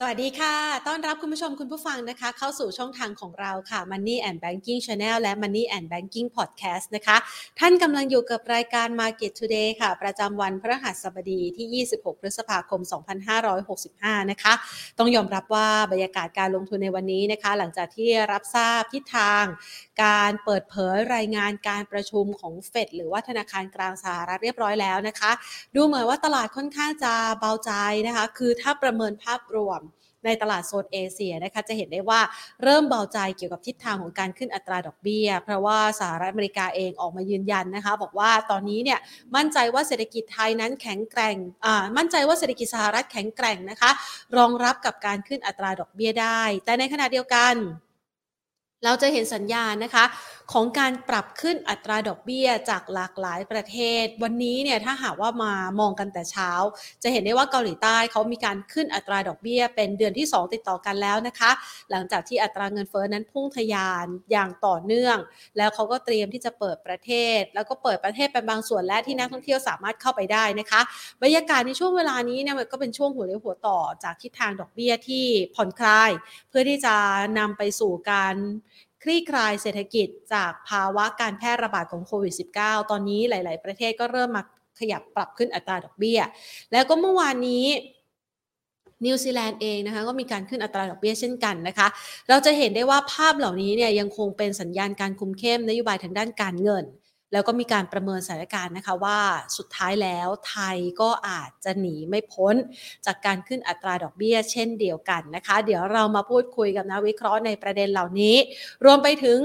สวัสดีค่ะ ต้อนรับคุณผู้ชมคุณผู้ฟังนะคะ เข้าสู่ช่องทางของเราค่ะ Money and Banking Channel และ Money and Banking Podcast นะคะ ท่านกำลังอยู่กับรายการ Market Today ค่ะ ประจำวันพฤหัสบดีที่ 26 พฤษภาคม 2565 นะคะ ต้องยอมรับว่าบรรยากาศการลงทุนในวันนี้นะคะ หลังจากที่รับทราบทิศทาง การเปิดเผยรายงานการประชุมของเฟดหรือว่าธนาคารกลางสหรัฐเรียบร้อยแล้วนะคะ ดูเหมือนว่าตลาดค่อนข้างจะเบาใจนะคะ คือถ้าประเมินภาพรวมในตลาดโซนเอเชียนะคะจะเห็นได้ว่าเริ่มเบาใจเกี่ยวกับทิศทางของการขึ้นอัตราดอกเบี้ย เพราะว่าสหรัฐอเมริกาเองออกมายืนยันนะคะ บอกว่าตอนนี้เนี่ยมั่นใจว่าเศรษฐกิจไทยนั้นแข็งแกร่งอ่ามั่นใจว่าเศรษฐกิจสหรัฐแข็งแกร่งนะคะ รองรับกับการขึ้นอัตราดอกเบี้ยได้ แต่ในขณะเดียวกัน เราจะเห็นสัญญาณนะคะของการปรับขึ้นอัตราดอกเบี้ยจากหลากหลายประเทศ วันนี้เนี่ยถ้าหากว่ามามองกันแต่เช้า จะเห็นได้ว่าเกาหลีใต้เขามีการขึ้นอัตราดอกเบี้ย เป็นเดือนที่ 2 ติดต่อกันแล้วนะคะ หลังจากที่อัตราเงินเฟ้อนั้นพุ่งทะยานอย่างต่อเนื่อง แล้วเขาก็เตรียมที่จะเปิดประเทศ แล้วก็เปิดประเทศเป็นบางส่วนและที่นักท่องเที่ยวสามารถเข้าไปได้นะคะบรรยากาศในช่วงเวลานี้เนี่ยก็เป็นช่วงหัวเรียวหัวต่อจากทิศทางดอกเบี้ยที่ผ่อนคลาย เพื่อที่จะนำไปสู่การ คลี่คลายเศรษฐกิจจากภาวะการแพร่ระบาดของโควิด -19 ตอนนี้หลาย ๆ ประเทศก็เริ่มมาขยับปรับขึ้นอัตราดอกเบี้ย แล้วก็เมื่อวานนี้นิวซีแลนด์เองนะคะก็มีการขึ้นอัตราดอกเบี้ยเช่นกันนะคะ เราจะเห็นได้ว่าภาพเหล่านี้เนี่ยยังคงเป็นสัญญาณการคุมเข้มนโยบายทางด้านการเงิน แล้วก็มีการประเมินสถานการณ์นะคะว่าสุดท้ายแล้วไทยก็อาจจะหนีไม่พ้น จากการขึ้นอัตราดอกเบี้ย เช่นเดียวกันนะคะ เดี๋ยวเรามาพูดคุยกับนักวิเคราะห์ในประเด็นเหล่านี้ รวมไปถึง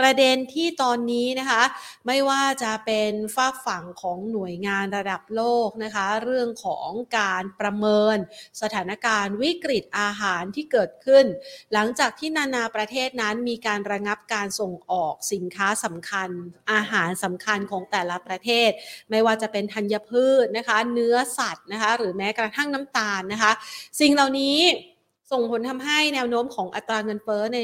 ประเด็นที่ตอนนี้นะคะ ไม่ว่าจะเป็นฝากฝั่งของหน่วยงานระดับโลกนะคะ เรื่องของการประเมินสถานการณ์วิกฤตอาหารที่เกิดขึ้น หลังจากที่นานาประเทศนั้นมีการระงับการส่งออกสินค้าสำคัญ อาหารสำคัญของแต่ละประเทศ ไม่ว่าจะเป็นธัญพืชนะคะ เนื้อสัตว์นะคะ หรือแม้กระทั่งน้ำตาลนะคะ สิ่งเหล่านี้ ส่งผลทำให้แนวโน้มของอัตราเงินเฟ้อใน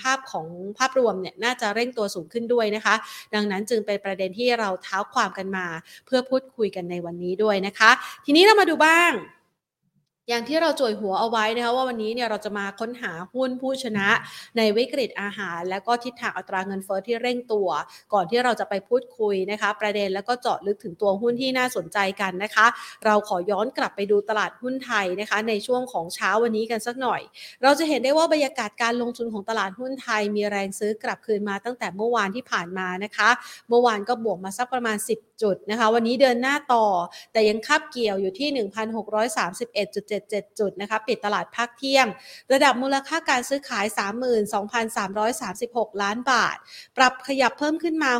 ภาพของภาพรวมเนี่ยน่าจะเร่งตัวสูงขึ้นด้วยนะคะ ดังนั้นจึงเป็นประเด็นที่เราเท้าความกันมา เพื่อพูดคุยกันในวันนี้ด้วยนะคะ ทีนี้เรามาดูบ้าง อย่างที่เราจ่อยหัวเอาไว้นะคะว่าวันนี้เนี่ยเราจะมาค้นหาหุ้นผู้ชนะในวิกฤตอาหาร และก็ทิศทางอัตราเงินเฟ้อที่เร่งตัว ก่อนที่เราจะไปพูดคุยนะคะ ประเด็นแล้วก็เจาะลึกถึงตัวหุ้นที่น่าสนใจกันนะคะ เราขอย้อนกลับไปดูตลาดหุ้นไทยนะคะ ในช่วงของเช้าวันนี้กันสักหน่อย เราจะเห็นได้ว่าบรรยากาศการลงทุนของตลาดหุ้นไทย มีแรงซื้อกลับคืนมาตั้งแต่เมื่อวานที่ผ่านมานะคะ เมื่อวานก็บวกมาสักประมาณ 10จุดนะคะ วันนี้เดินหน้าต่อ แต่ยังคับเกี่ยวอยู่ที่ 1,631.77 จุดนะคะ ปิดตลาดภาคเที่ยง ระดับมูลค่าการซื้อขาย 32,336 ล้านบาท ปรับขยับเพิ่มขึ้นมา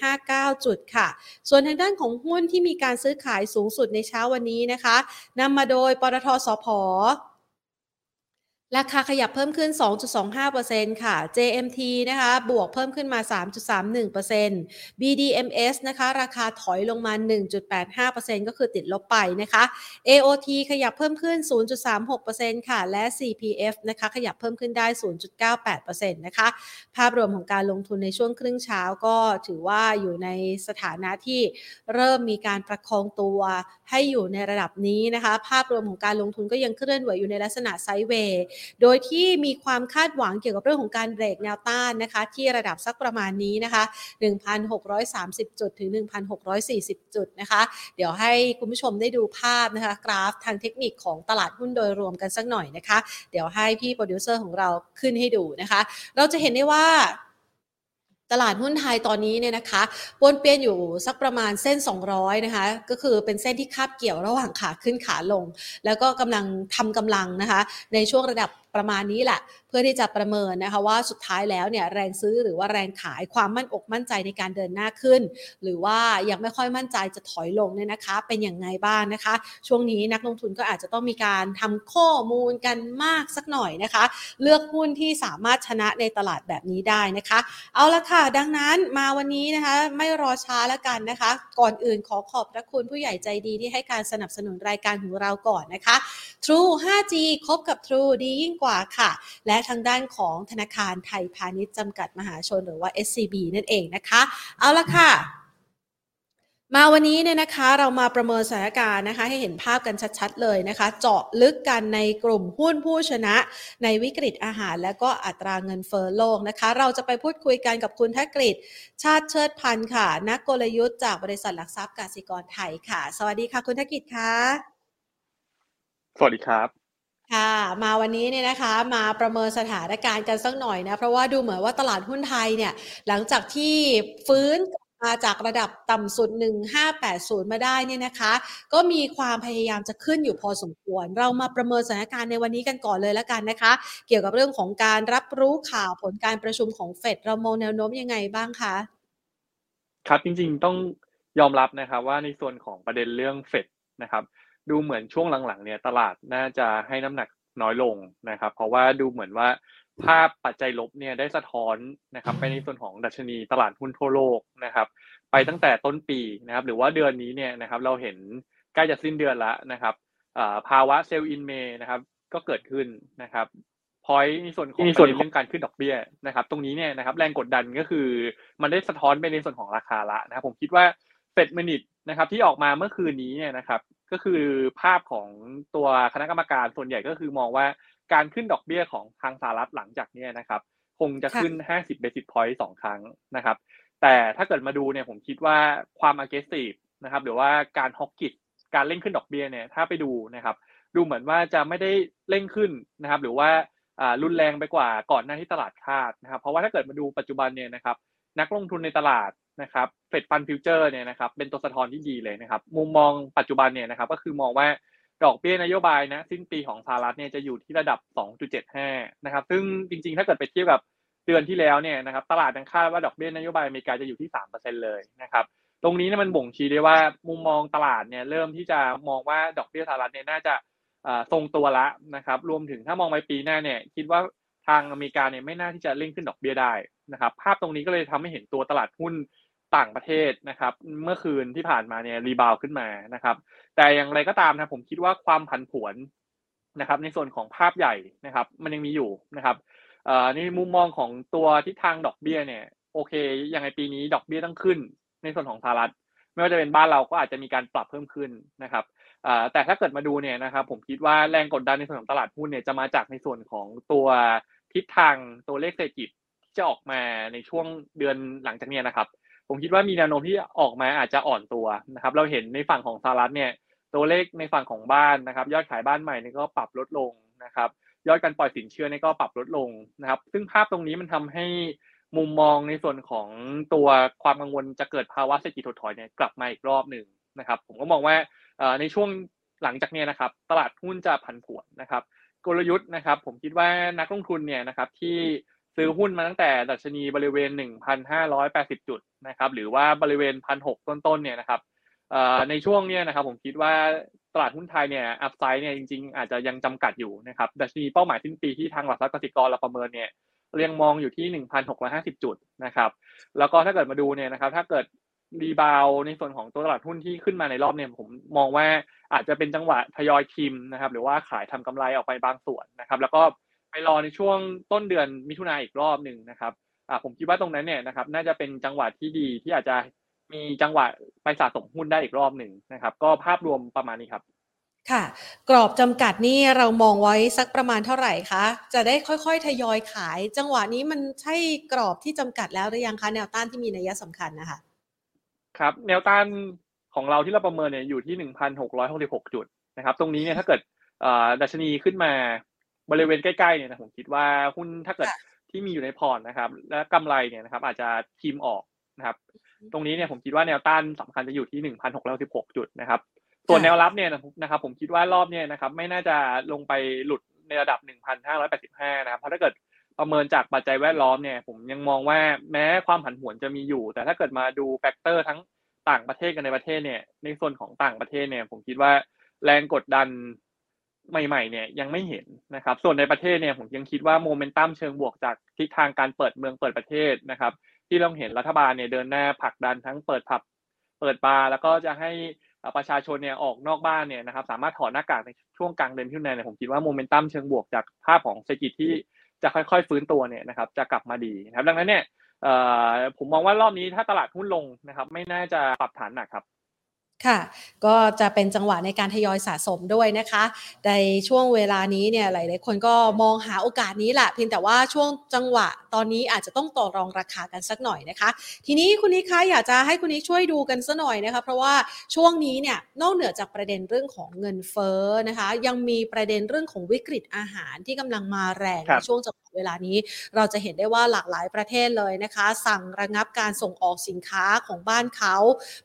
6.59 จุดค่ะ ส่วนทางด้านของหุ้นที่มีการซื้อขายสูงสุดในเช้าวันนี้นะคะนำมาโดยปตทสพ ราคาขยับเพิ่มขึ้น 2.25%ค่ะ JMT นะคะ บวกเพิ่มขึ้นมา 3.31% BDMs นะคะ ราคาถอยลงมา 1.85%ก็คือติดลบไปนะคะ AOT ขยับเพิ่มขึ้น 0.36%ค่ะ และ CPF นะคะ ขยับเพิ่มขึ้นได้ 0.98%นะคะ ภาพรวมของการลงทุนในช่วงครึ่งเช้าก็ถือว่าอยู่ในสถานะที่เริ่มมีการประคองตัวให้อยู่ในระดับนี้นะคะ ภาพรวมของการลงทุนก็ยังเคลื่อนไหวอยู่ในลักษณะไซด์เวย์โดยที่มีความคาดหวังเกี่ยวกับเรื่องของการเบรกแนวต้านนะคะ ที่ระดับสักประมาณนี้นะคะ 1,630 จุดถึง 1,640 จุดนะคะ เดี๋ยวให้คุณผู้ชมได้ดูภาพนะคะ กราฟทางเทคนิคของตลาดหุ้นโดยรวมกันสักหน่อยนะคะ เดี๋ยวให้พี่โปรดิวเซอร์ของเราขึ้นให้ดูนะคะ เราจะเห็นได้ว่า ตลาดหุ้นไทยตอนนี้เนี่ยนะคะป้วนเปี้ยนอยู่สักประมาณเส้น 200 นะคะ ก็คือเป็นเส้นที่คาบเกี่ยวระหว่างขาขึ้นขาลง แล้วก็กำลังทำกำลังนะคะ ในช่วงระดับ ประมาณนี้แหละ เพื่อที่จะประเมินนะคะว่าสุดท้ายแล้วเนี่ยแรงซื้อหรือว่าแรงขายความมั่นอกมั่นใจในการเดินหน้าขึ้น หรือว่ายังไม่ค่อยมั่นใจจะถอยลงเนี่ยนะคะ เป็นอย่างไงบ้างนะคะ ช่วงนี้นักลงทุนก็อาจจะต้องมีการทำข้อมูลกันมากสักหน่อยนะคะ เลือกหุ้นที่สามารถชนะในตลาดแบบนี้ได้นะคะ เอาละค่ะ ดังนั้นมาวันนี้นะคะไม่รอช้าแล้วกันนะคะ ก่อนอื่นขอขอบพระคุณผู้ใหญ่ใจดีที่ให้การสนับสนุนรายการของเราก่อนนะคะ True 5G คบกับ True ดียิ่งกว่าค่ะ และทางด้านของธนาคารไทยพาณิชย์จำกัดมหาชนหรือว่า SCB นั่นเองนะคะ เอาละค่ะมาวันนี้เนี่ยนะคะเรามาประเมินสถานการณ์นะคะให้เห็นภาพกันชัดๆเลยนะคะ เจาะลึกกันในกลุ่มหุ้นผู้ชนะ ในวิกฤตอาหาร และก็อัตราเงินเฟ้อโลกนะคะ เราจะไปพูดคุยกันกับคุณธกฤษชาติเชิดพันธ์ค่ะ นักกลยุทธ์จากบริษัทหลักทรัพย์กสิกรไทยค่ะ สวัสดีค่ะคุณธกฤษค่ะ สวัสดีครับ ค่ะ มาวันนี้เนี่ยนะคะมาประเมินสถานการณ์กันสักหน่อยนะ เพราะว่าดูเหมือนว่าตลาดหุ้นไทยเนี่ย หลังจากที่ฟื้นมาจากระดับต่ำสุด 1580 มาได้เนี่ยนะคะ ก็มีความพยายามจะขึ้นอยู่พอสมควร เรามาประเมินสถานการณ์ในวันนี้กันก่อนเลยแล้วกันนะคะ เกี่ยวกับเรื่องของการรับรู้ข่าวผลการประชุมของเฟดเรามองแนวโน้มยังไงบ้างคะครับจริงๆต้องยอมรับนะครับว่าในส่วนของประเด็นเรื่องเฟดนะครับ ดูเหมือนช่วงหลังๆเนี่ยตลาดน่าจะให้น้ำหนักน้อยลงนะครับ เพราะว่าดูเหมือนว่าภาพปัจจัยลบเนี่ยได้สะท้อนนะครับไปในส่วนของดัชนีตลาดหุ้นทั่วโลกนะครับ ไปตั้งแต่ต้นปีนะครับ หรือว่าเดือนนี้เนี่ยนะครับ เราเห็นใกล้จะสิ้นเดือนแล้วนะครับภาวะ Sell in May นะครับก็เกิดขึ้นนะครับพอยในส่วนของในส่วนเรื่องการขึ้นดอกเบี้ยนะครับ ตรงนี้เนี่ยนะครับ แรงกดดันก็คือมันได้สะท้อนไปในส่วนของราคาละนะครับ ผมคิดว่า Fed Minute นะครับ ที่ออกมาเมื่อคืนนี้เนี่ยนะครับ ก็คือภาพของตัวคณะกรรมการส่วนใหญ่ก็คือมองว่าการขึ้นดอกเบี้ยของทางสหรัฐหลังจากนี้นะครับ คงจะขึ้น 50 basis point สองครั้งนะครับ แต่ถ้าเกิดมาดูเนี่ยผมคิดว่าความ aggressive นะครับหรือว่าการฮอกกิการเล่นขึ้นดอกเบี้ยเนี่ยถ้าไปดูนะครับ ดูเหมือนว่าจะไม่ได้เร่งขึ้นนะครับ หรือว่ารุนแรงไปกว่าก่อนหน้าที่ตลาดคาดนะครับ เพราะว่าถ้าเกิดมาดูปัจจุบันเนี่ยนะครับ นักลงทุนในตลาด นะครับ Fed Fund Futures เนี่ยนะครับเป็นตัวสะท้อนที่ดีเลยนะครับมุมมองปัจจุบันเนี่ยนะครับก็คือมองว่าดอกเบี้ยนโยบายนะสิ้นปีของสหรัฐเนี่ยจะอยู่ที่ระดับ 2.75 นะครับ ซึ่งจริงๆ ถ้าเกิดไปเทียบกับเดือนที่แล้วเนี่ยนะครับตลาดยังคาดว่าดอกเบี้ยนโยบายอเมริกาจะอยู่ที่ 3%เลยนะครับตรงนี้เนี่ยมันบ่งชี้ได้ว่ามุมมองตลาดเนี่ยเริ่มที่จะมองว่าดอกเบี้ยสหรัฐเนี่ยน่าจะทรงตัวละนะครับ รวมถึงถ้ามองไปปีหน้าเนี่ยคิดว่าทางอเมริกาเนี่ยไม่น่าที่จะเร่งขึ้นดอกเบี้ยได้นะครับ ภาพตรงนี้ก็เลยทำให้เห็นตัวตลาดหุ้น ต่างประเทศนะครับ เมื่อคืนที่ผ่านมาเนี่ยรีบาวขึ้นมานะครับ แต่อย่างไรก็ตามนะผมคิดว่าความผันผวนนะครับ ในส่วนของภาพใหญ่นะครับ มันยังมีอยู่นะครับในมุมมองของตัวทิศทางดอกเบี้ยเนี่ยโอเคยังไงปีนี้ดอกเบี้ยต้องขึ้น ในส่วนของสหรัฐ ไม่ว่าจะเป็นบ้านเราก็อาจจะมีการปรับเพิ่มขึ้นนะครับแต่ถ้าเกิดมาดูเนี่ยนะครับ ผมคิดว่าแรงกดดันในส่วนของตลาดหุ้นเนี่ยจะมาจากในส่วนของตัวทิศทางตัวเลขเศรษฐกิจที่จะออกมาในช่วงเดือนหลังจากนี้นะครับ ผมคิดว่ามีแนวโน้มที่ออกมาอาจจะอ่อนตัวนะครับ เราเห็นในฝั่งของสหรัฐเนี่ย ตัวเลขในฝั่งของบ้านนะครับ ยอดขายบ้านใหม่นี่ก็ปรับลดลงนะครับ ยอดการปล่อยสินเชื่อนี่ก็ปรับลดลงนะครับ ซึ่งภาพตรงนี้มันทำให้มุมมองในส่วนของตัวความกังวลจะเกิดภาวะเศรษฐกิจถดถอยเนี่ยกลับมาอีกรอบหนึ่งนะครับ ผมก็มองว่าในช่วงหลังจากนี้นะครับ ตลาดหุ้นจะผันผวนนะครับ กลยุทธ์นะครับ ผมคิดว่านักลงทุนเนี่ยนะครับที่ ซื้อหุ้นมาตั้งแต่ดัชนีบริเวณ 1,580 จุดนะครับ หรือว่าบริเวณ 1,600 ต้นๆ เนี่ยนะครับในช่วงเนี้ยนะครับผมคิดว่าตลาดหุ้นไทยเนี่ยอัพไซด์เนี่ยจริงๆ อาจจะยังจำกัดอยู่นะครับดัชนีเป้าหมายสิ้นปีที่ทางหลักทรัพย์กสิกรเราประเมินเนี่ยเรียงมองอยู่ที่ 1,650 จุดนะครับแล้วก็ถ้าเกิดมาดูเนี่ยนะครับถ้าเกิดรีบาวในส่วนของตัวตลาดหุ้นที่ขึ้นมาในรอบเนี่ยผมมองว่าอาจจะเป็นจังหวะทยอยทิมนะครับหรือว่าขายทำกำไรออกไปบางส่วนนะครับแล้วก็ ไปรอในช่วงต้นเดือนมิถุนาอีกรอบหนึ่งนะครับอ่าผมคิดว่าตรงนั้นเนี่ยนะครับ น่าจะเป็นจังหวะที่ดีที่อาจจะมีจังหวะไปสะสมหุ้นได้อีกรอบหนึ่งนะครับ ก็ภาพรวมประมาณนี้ครับค่ะ กรอบจำกัดนี่เรามองไว้สักประมาณเท่าไหร่คะ จะได้ค่อยๆ ทยอยขาย จังหวะนี้มันใช่กรอบที่จำกัดแล้วหรือยังคะ แนวต้านที่มีนัยสำคัญนะคะ ครับ แนวต้านของเราที่เราประเมินเนี่ยอยู่ที่หนึ่งพันหกร้อยหกสิบหกจุดนะครับ ตรงนี้เนี่ยถ้าเกิดดัชนีขึ้นมา บริเวณใกล้ๆเนี่ยนะผมคิดว่าหุ้นถ้าเกิดที่มีอยู่ในพอร์ตนะครับ และกำไรเนี่ยนะครับ อาจจะทีมออกนะครับ ตรงนี้เนี่ยผมคิดว่าแนวต้านสำคัญจะอยู่ที่หนึ่งพันหกร้อยสิบหกจุดนะครับส่วนแนวรับเนี่ยนะครับ ผมคิดว่ารอบเนี่ยนะครับ ไม่น่าจะลงไปหลุดในระดับหนึ่งพันห้าร้อยแปดสิบห้านะครับเพราะถ้าเกิดประเมินจากปัจจัยแวดล้อมเนี่ย ผมยังมองว่าแม้ความผันผวนจะมีอยู่ แต่ถ้าเกิดมาดู factor ทั้งต่างประเทศกับในประเทศเนี่ย ในส่วนของต่างประเทศเนี่ย ผมคิดว่าแรงกดดัน ใหม่ๆเนี่ยยังไม่เห็นนะครับ ส่วนในประเทศเนี่ยผมยังคิดว่าโมเมนตัมเชิงบวกจากทิศทางการเปิดเมืองเปิดประเทศนะครับ ที่เราเห็นรัฐบาลเนี่ยเดินหน้าผลักดันทั้งเปิดผับเปิดบาร์แล้วก็จะให้ประชาชนเนี่ยออกนอกบ้านเนี่ยนะครับ สามารถถอดหน้ากากในช่วงกลางเดือนพิจารณาเนี่ยผมคิดว่าโมเมนตัมเชิงบวกจากภาพของเศรษฐกิจที่จะค่อยๆฟื้นตัวเนี่ยนะครับ จะกลับมาดีนะครับ ดังนั้นเนี่ยผมมองว่ารอบนี้ถ้าตลาดหุ้นลงนะครับ ไม่น่าจะปรับฐานหนักครับ ค่ะ ก็จะเป็นจังหวะในการทยอยสะสมด้วยนะคะ ในช่วงเวลานี้เนี่ยหลายๆคนก็มองหาโอกาสนี้แหละเพียงแต่ว่าช่วงจังหวะตอนนี้อาจจะต้องต่อรองราคากันสักหน่อยนะคะ ทีนี้คุณนิกคะอยากจะให้คุณนิกช่วยดูกันสักหน่อยนะคะ เพราะว่าช่วงนี้เนี่ยนอกเหนือจากประเด็นเรื่องของเงินเฟ้อนะคะ ยังมีประเด็นเรื่องของวิกฤตอาหารที่กำลังมาแรงในช่วงจังหวะเวลานี้ เราจะเห็นได้ว่าหลากหลายประเทศเลยนะคะ สั่งระงับการส่งออกสินค้าของบ้านเขา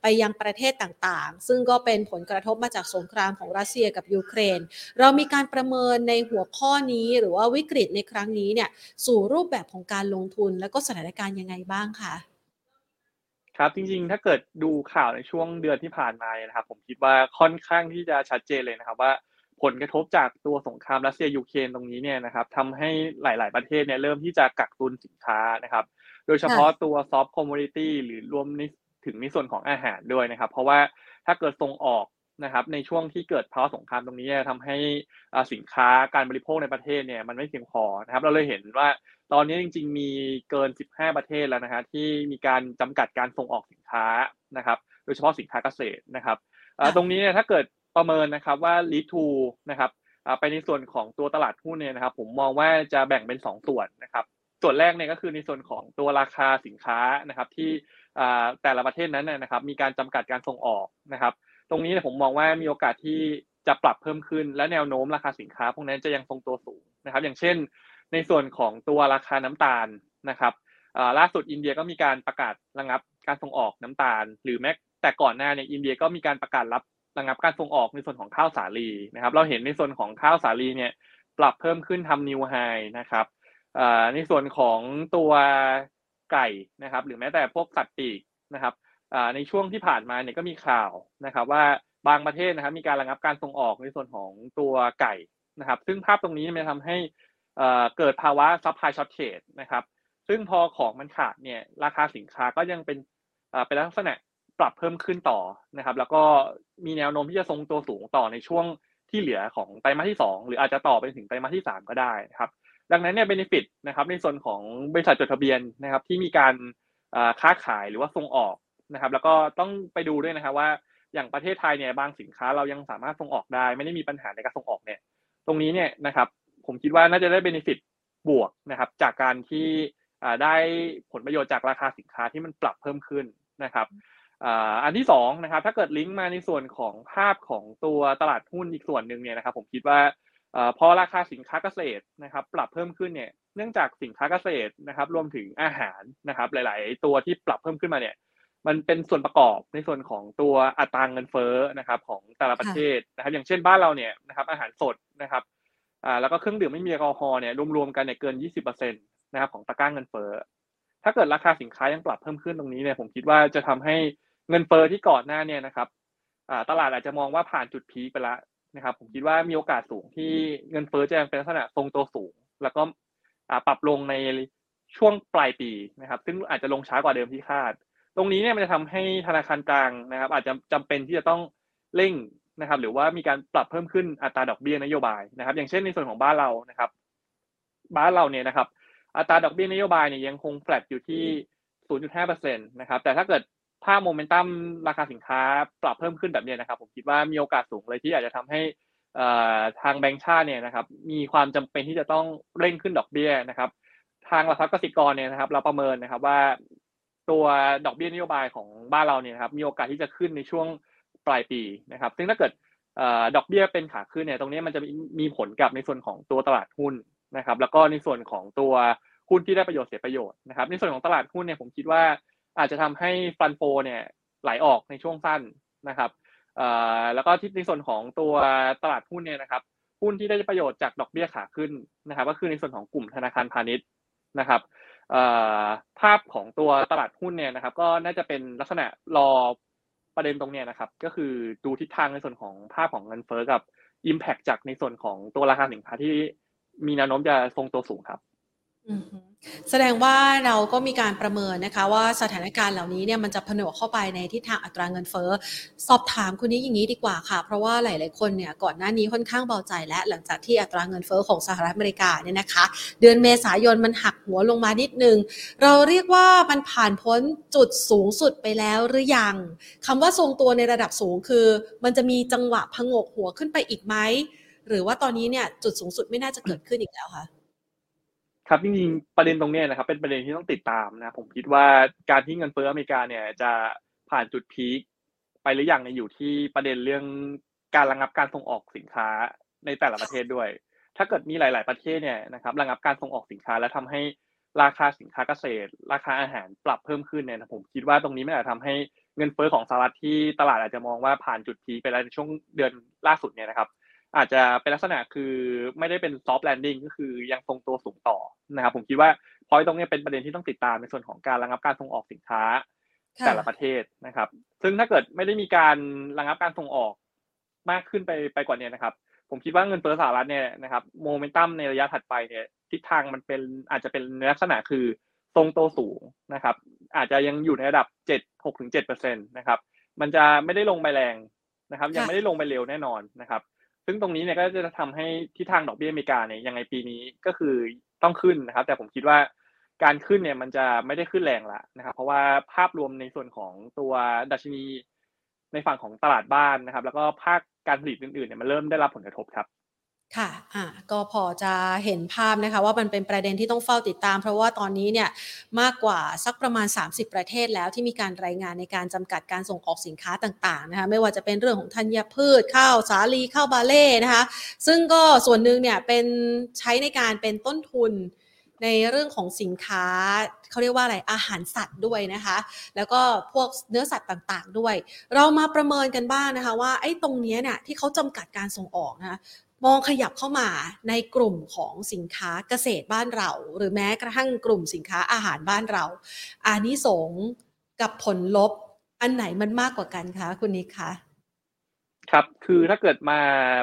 ไปยังประเทศต่างๆซึ่งก็เป็นผลกระทบมาจากสงครามของรัสเซียกับยูเครน เรามีการประเมินในหัวข้อนี้หรือว่าวิกฤตในครั้งนี้เนี่ยสู่รูปแบบของการลงทุนแล้วก็สถานการณ์ยังไงบ้างคะครับจริงๆ ถ้าเกิดดูข่าวในช่วงเดือนที่ผ่านมานะครับ ผมคิดว่าค่อนข้างที่จะชัดเจนเลยนะครับว่าผลกระทบจากตัวสงครามรัสเซียยูเครนตรงนี้เนี่ยนะครับทำให้หลาย ๆประเทศเนี่ยเริ่มที่จะกักตุนสินค้านะครับ โดยเฉพาะตัว soft commodity หรือรวม ถึงในส่วนของอาหารด้วยนะครับ เพราะว่าถ้าเกิดส่งออกนะครับในช่วงที่เกิดภาวะสงครามตรงนี้ทำให้สินค้าการบริโภคในประเทศเนี่ยมันไม่เพียงพอนะครับ เราเลยเห็นว่าตอนนี้จริง ๆ มีเกิน 15 ประเทศแล้วนะฮะที่มีการจำกัดการส่งออกสินค้านะครับ โดยเฉพาะสินค้าเกษตรนะครับตรงนี้เนี่ยถ้าเกิดประเมินนะครับว่า lead to นะครับไปในส่วนของตัวตลาดหุ้นเนี่ยนะครับ ผมมองว่าจะแบ่งเป็น 2 ส่วนนะครับ ส่วนแรกเนี่ยก็คือในส่วนของตัวราคาสินค้านะครับที่ แต่ละประเทศนั้นนะครับ มีการจำกัดการส่งออกนะครับ ตรงนี้ผมมองว่ามีโอกาสที่จะปรับเพิ่มขึ้น และแนวโน้มราคาสินค้าพวกนั้นจะยังทรงตัวสูงนะครับ อย่างเช่น ในส่วนของตัวราคาน้ำตาลนะครับล่าสุดอินเดียก็มีการประกาศระงับการส่งออกน้ำตาล หรือแม้แต่ก่อนหน้าเนี่ยอินเดียก็มีการประกาศรับระงับการส่งออกในส่วนของข้าวสาลีนะครับ เราเห็นในส่วนของข้าวสาลีเนี่ยปรับเพิ่มขึ้นทำนิวไฮนะครับในส่วนของตัว ไก่นะครับ หรือแม้แต่พวกสัตว์ปีกนะครับในช่วงที่ผ่านมาเนี่ยก็มีข่าวนะครับ ว่าบางประเทศนะครับ มีการระงับการส่งออกในส่วนของตัวไก่นะครับ ซึ่งภาพตรงนี้มันทำให้เกิดภาวะ supply shortage นะครับ ซึ่งพอของมันขาดเนี่ยราคาสินค้าก็ยังเป็นเป็นลักษณะปรับเพิ่มขึ้นต่อนะครับ แล้วก็มีแนวโน้มที่จะทรงตัวสูงต่อในช่วงที่เหลือของไตรมาสที่ 2 หรืออาจจะต่อไปถึงไตรมาสที่ 3 ก็ได้นะครับ ดังนั้นเนี่ยเบนฟิตนะครับในส่วนของบริษัทจดทะเบียนนะครับที่มีการค้าขายหรือว่าส่งออกนะครับ แล้วก็ต้องไปดูด้วยนะครับว่าอย่างประเทศไทยเนี่ยบางสินค้าเรายังสามารถส่งออกได้ ไม่ได้มีปัญหาในการส่งออกเนี่ย ตรงนี้เนี่ยนะครับผมคิดว่าน่าจะได้เบนฟิตบวกนะครับ จากการที่ได้ผลประโยชน์จากราคาสินค้าที่มันปรับเพิ่มขึ้นนะครับอันที่สองนะครับถ้าเกิดลิงก์มาในส่วนของภาพของตัวตลาดหุ้นอีกส่วนหนึ่งเนี่ยนะครับ ผมคิดว่า พอราคาสินค้าเกษตรนะครับ ปรับเพิ่มขึ้นเนี่ยเนื่องจากสินค้าเกษตรนะครับ รวมถึงอาหารนะครับ หลาย ๆ ตัวที่ปรับเพิ่มขึ้นมาเนี่ยมันเป็นส่วนประกอบในส่วนของตัวอัตราเงินเฟ้อนะครับ ของแต่ละประเทศนะครับ อย่างเช่นบ้านเราเนี่ยนะครับอาหารสดนะครับอ่าแล้วก็เครื่องดื่มไม่มีแอลกอฮอล์เนี่ยรวมๆกันเนี่ยเกิน 20%นะครับของตะกร้าเงินเฟ้อถ้าเกิดราคาสินค้ายังปรับเพิ่มขึ้นตรงนี้เนี่ยผมคิดว่าจะทำให้เงินเฟ้อที่ก่อนหน้าเนี่ยนะครับตลาดอาจจะมองว่าผ่านจุดพีคไปแล้ว นะครับผมคิดว่ามีโอกาสสูงที่เงินเฟ้อจะยังเป็นลักษณะทรงตัวสูง แล้วก็ปรับลงในช่วงปลายปีนะครับ ซึ่งอาจจะลงช้ากว่าเดิมที่คาด ตรงนี้เนี่ยมันจะทำให้ธนาคารกลางนะครับ อาจจะจำเป็นที่จะต้องเร่งนะครับ หรือว่ามีการปรับเพิ่มขึ้นอัตราดอกเบี้ยนโยบายนะครับ อย่างเช่นในส่วนของบ้านเรานะครับ บ้านเราเนี่ยนะครับ อัตราดอกเบี้ยนโยบายเนี่ยยังคงแฟลตอยู่ที่ 0.5%นะครับ แต่ถ้าเกิด ถ้าโมเมนตัมราคาสินค้าปรับเพิ่มขึ้นแบบนี้นะครับ ผมคิดว่ามีโอกาสสูงเลยที่อาจจะทำให้ทางแบงก์ชาติเนี่ยนะครับมีความจำเป็นที่จะต้องเร่งขึ้นดอกเบี้ยนะครับ ทางหลักทรัพย์กสิกรเนี่ยนะครับ เราประเมินนะครับว่าตัวดอกเบี้ยนโยบายของบ้านเราเนี่ยครับมีโอกาสที่จะขึ้นในช่วงปลายปีนะครับ ซึ่งถ้าเกิดดอกเบี้ยเป็นขาขึ้นเนี่ยตรงนี้มันจะมีผลกับในส่วนของตัวตลาดหุ้นนะครับ แล้วก็ในส่วนของตัวหุ้นที่ได้ประโยชน์เสียประโยชน์นะครับ ในส่วนของตลาดหุ้นเนี่ยผมคิดว่า อาจจะทำให้ฟันโฟเนี่ยไหลออกในช่วงสั้นนะครับแล้วก็ที่ในส่วนของตัวตลาดหุ้นเนี่ยนะครับหุ้นที่ได้ประโยชน์จากดอกเบี้ยขาขึ้นนะครับ ก็คือในส่วนของกลุ่มธนาคารพาณิชย์นะครับภาพของตัวตลาดหุ้นเนี่ยนะครับ ก็น่าจะเป็นลักษณะรอประเด็นตรงเนี้ยนะครับ ก็คือดูทิศทางในส่วนของภาพของเงินเฟ้อกับ Impact จากในส่วนของตัวราคาสินค้าที่มีแนวโน้มจะทรงตัวสูงครับ แสดงว่าเราก็มีการประเมินนะคะ ว่าสถานการณ์เหล่านี้เนี่ยมันจะผนวกเข้าไปในทิศทางอัตราเงินเฟ้อสอบถามคุณนี้อย่างนี้ดีกว่าค่ะ เพราะว่าหลาย ๆ คนเนี่ยก่อนหน้านี้ค่อนข้างเบาใจและหลังจากที่อัตราเงินเฟ้อของสหรัฐอเมริกาเนี่ยนะคะ เดือนเมษายนมันหักหัวลงมานิดนึง เราเรียกว่ามันผ่านพ้นจุดสูงสุดไปแล้วหรือยังคำว่าทรงตัวในระดับสูงคือ มันจะมีจังหวะพงกหัวขึ้นไปอีกไหมหรือว่าตอนนี้เนี่ยจุดสูงสุดไม่น่าจะเกิดขึ้นอีกแล้วคะ ครับจริงๆประเด็นตรงนี้นะครับเป็นประเด็นที่ต้องติดตามนะผมคิดว่าการที่เงินเฟ้ออเมริกาเนี่ยจะผ่านจุดพีคไปหรือยังเนี่ยอยู่ที่ประเด็นเรื่องการระงับการส่งออกสินค้าในแต่ละประเทศด้วย ถ้าเกิดมีหลาย ๆประเทศเนี่ยนะครับระงับการส่งออกสินค้าแล้วทำให้ราคาสินค้าเกษตร ราคาอาหารปรับเพิ่มขึ้นเนี่ยผมคิดว่าตรงนี้ไม่อาจทำให้เงินเฟ้อของสหรัฐที่ตลาดอาจจะมองว่าผ่านจุด peak ไปแล้วในช่วงเดือนล่าสุดเนี่ยนะครับ อาจจะเป็นลักษณะคือไม่ได้เป็น soft landing ก็คือยังทรงตัวสูงต่อนะครับ ผมคิดว่าพอยตรงนี้เป็นประเด็นที่ต้องติดตามในส่วนของการระงับการส่งออกสินค้าแต่ละประเทศนะครับ ซึ่งถ้าเกิดไม่ได้มีการระงับการส่งออกมากขึ้นไปไปกว่านี้นะครับ ผมคิดว่าเงินเฟ้อสหรัฐเนี่ยนะครับโมเมนตัมในระยะถัดไปเนี่ยทิศทางมันเป็นอาจจะเป็นลักษณะคือทรงตัวสูงนะครับ อาจจะยังอยู่ในระดับเจ็ดหกถึงเจ็ดเปอร์เซ็นตนะครับ มันจะไม่ได้ลงไปแรงนะครับ ยังไม่ได้ลงไปเร็วแน่นอนนะครับ ซึ่งตรงนี้เนี่ยก็จะทำให้ทิศทางดอกเบี้ยอเมริกาเนี่ยยังไงปีนี้ก็คือต้องขึ้นนะครับ แต่ผมคิดว่าการขึ้นเนี่ยมันจะไม่ได้ขึ้นแรงละนะครับ เพราะว่าภาพรวมในส่วนของตัวดัชนีในฝั่งของตลาดบ้านนะครับ แล้วก็ภาคการผลิตอื่นๆเนี่ยมันเริ่มได้รับผลกระทบครับ ค่ะอ่าก็พอจะเห็นภาพนะคะว่ามันเป็นประเด็นที่ต้องเฝ้าติดตาม เพราะว่าตอนนี้เนี่ยมากกว่าสักประมาณ 30 ประเทศแล้วที่มีการรายงานในการจำกัดการส่งออกสินค้าต่างๆนะคะไม่ว่าจะเป็นเรื่องของธัญพืช ข้าวสาลีข้าวบาเล่นะคะซึ่งก็ส่วนหนึ่งเนี่ยเป็นใช้ในการเป็นต้นทุนในเรื่องของสินค้าเขาเรียกว่าอะไรอาหารสัตว์ด้วยนะคะ แล้วก็พวกเนื้อสัตว์ต่างๆด้วย เรามาประเมินกันบ้างนะคะ ว่าไอ้ตรงนี้เนี่ยที่เขาจำกัดการส่งออกนะคะ มองขยับเข้ามาในกลุ่มของสินค้าเกษตรบ้านเรา หรือแม้กระทั่งกลุ่มสินค้าอาหารบ้านเรา อานิสงกับผลลบ อันไหนมันมากกว่ากันคะคุณนิกคะครับคือถ้าเกิดมา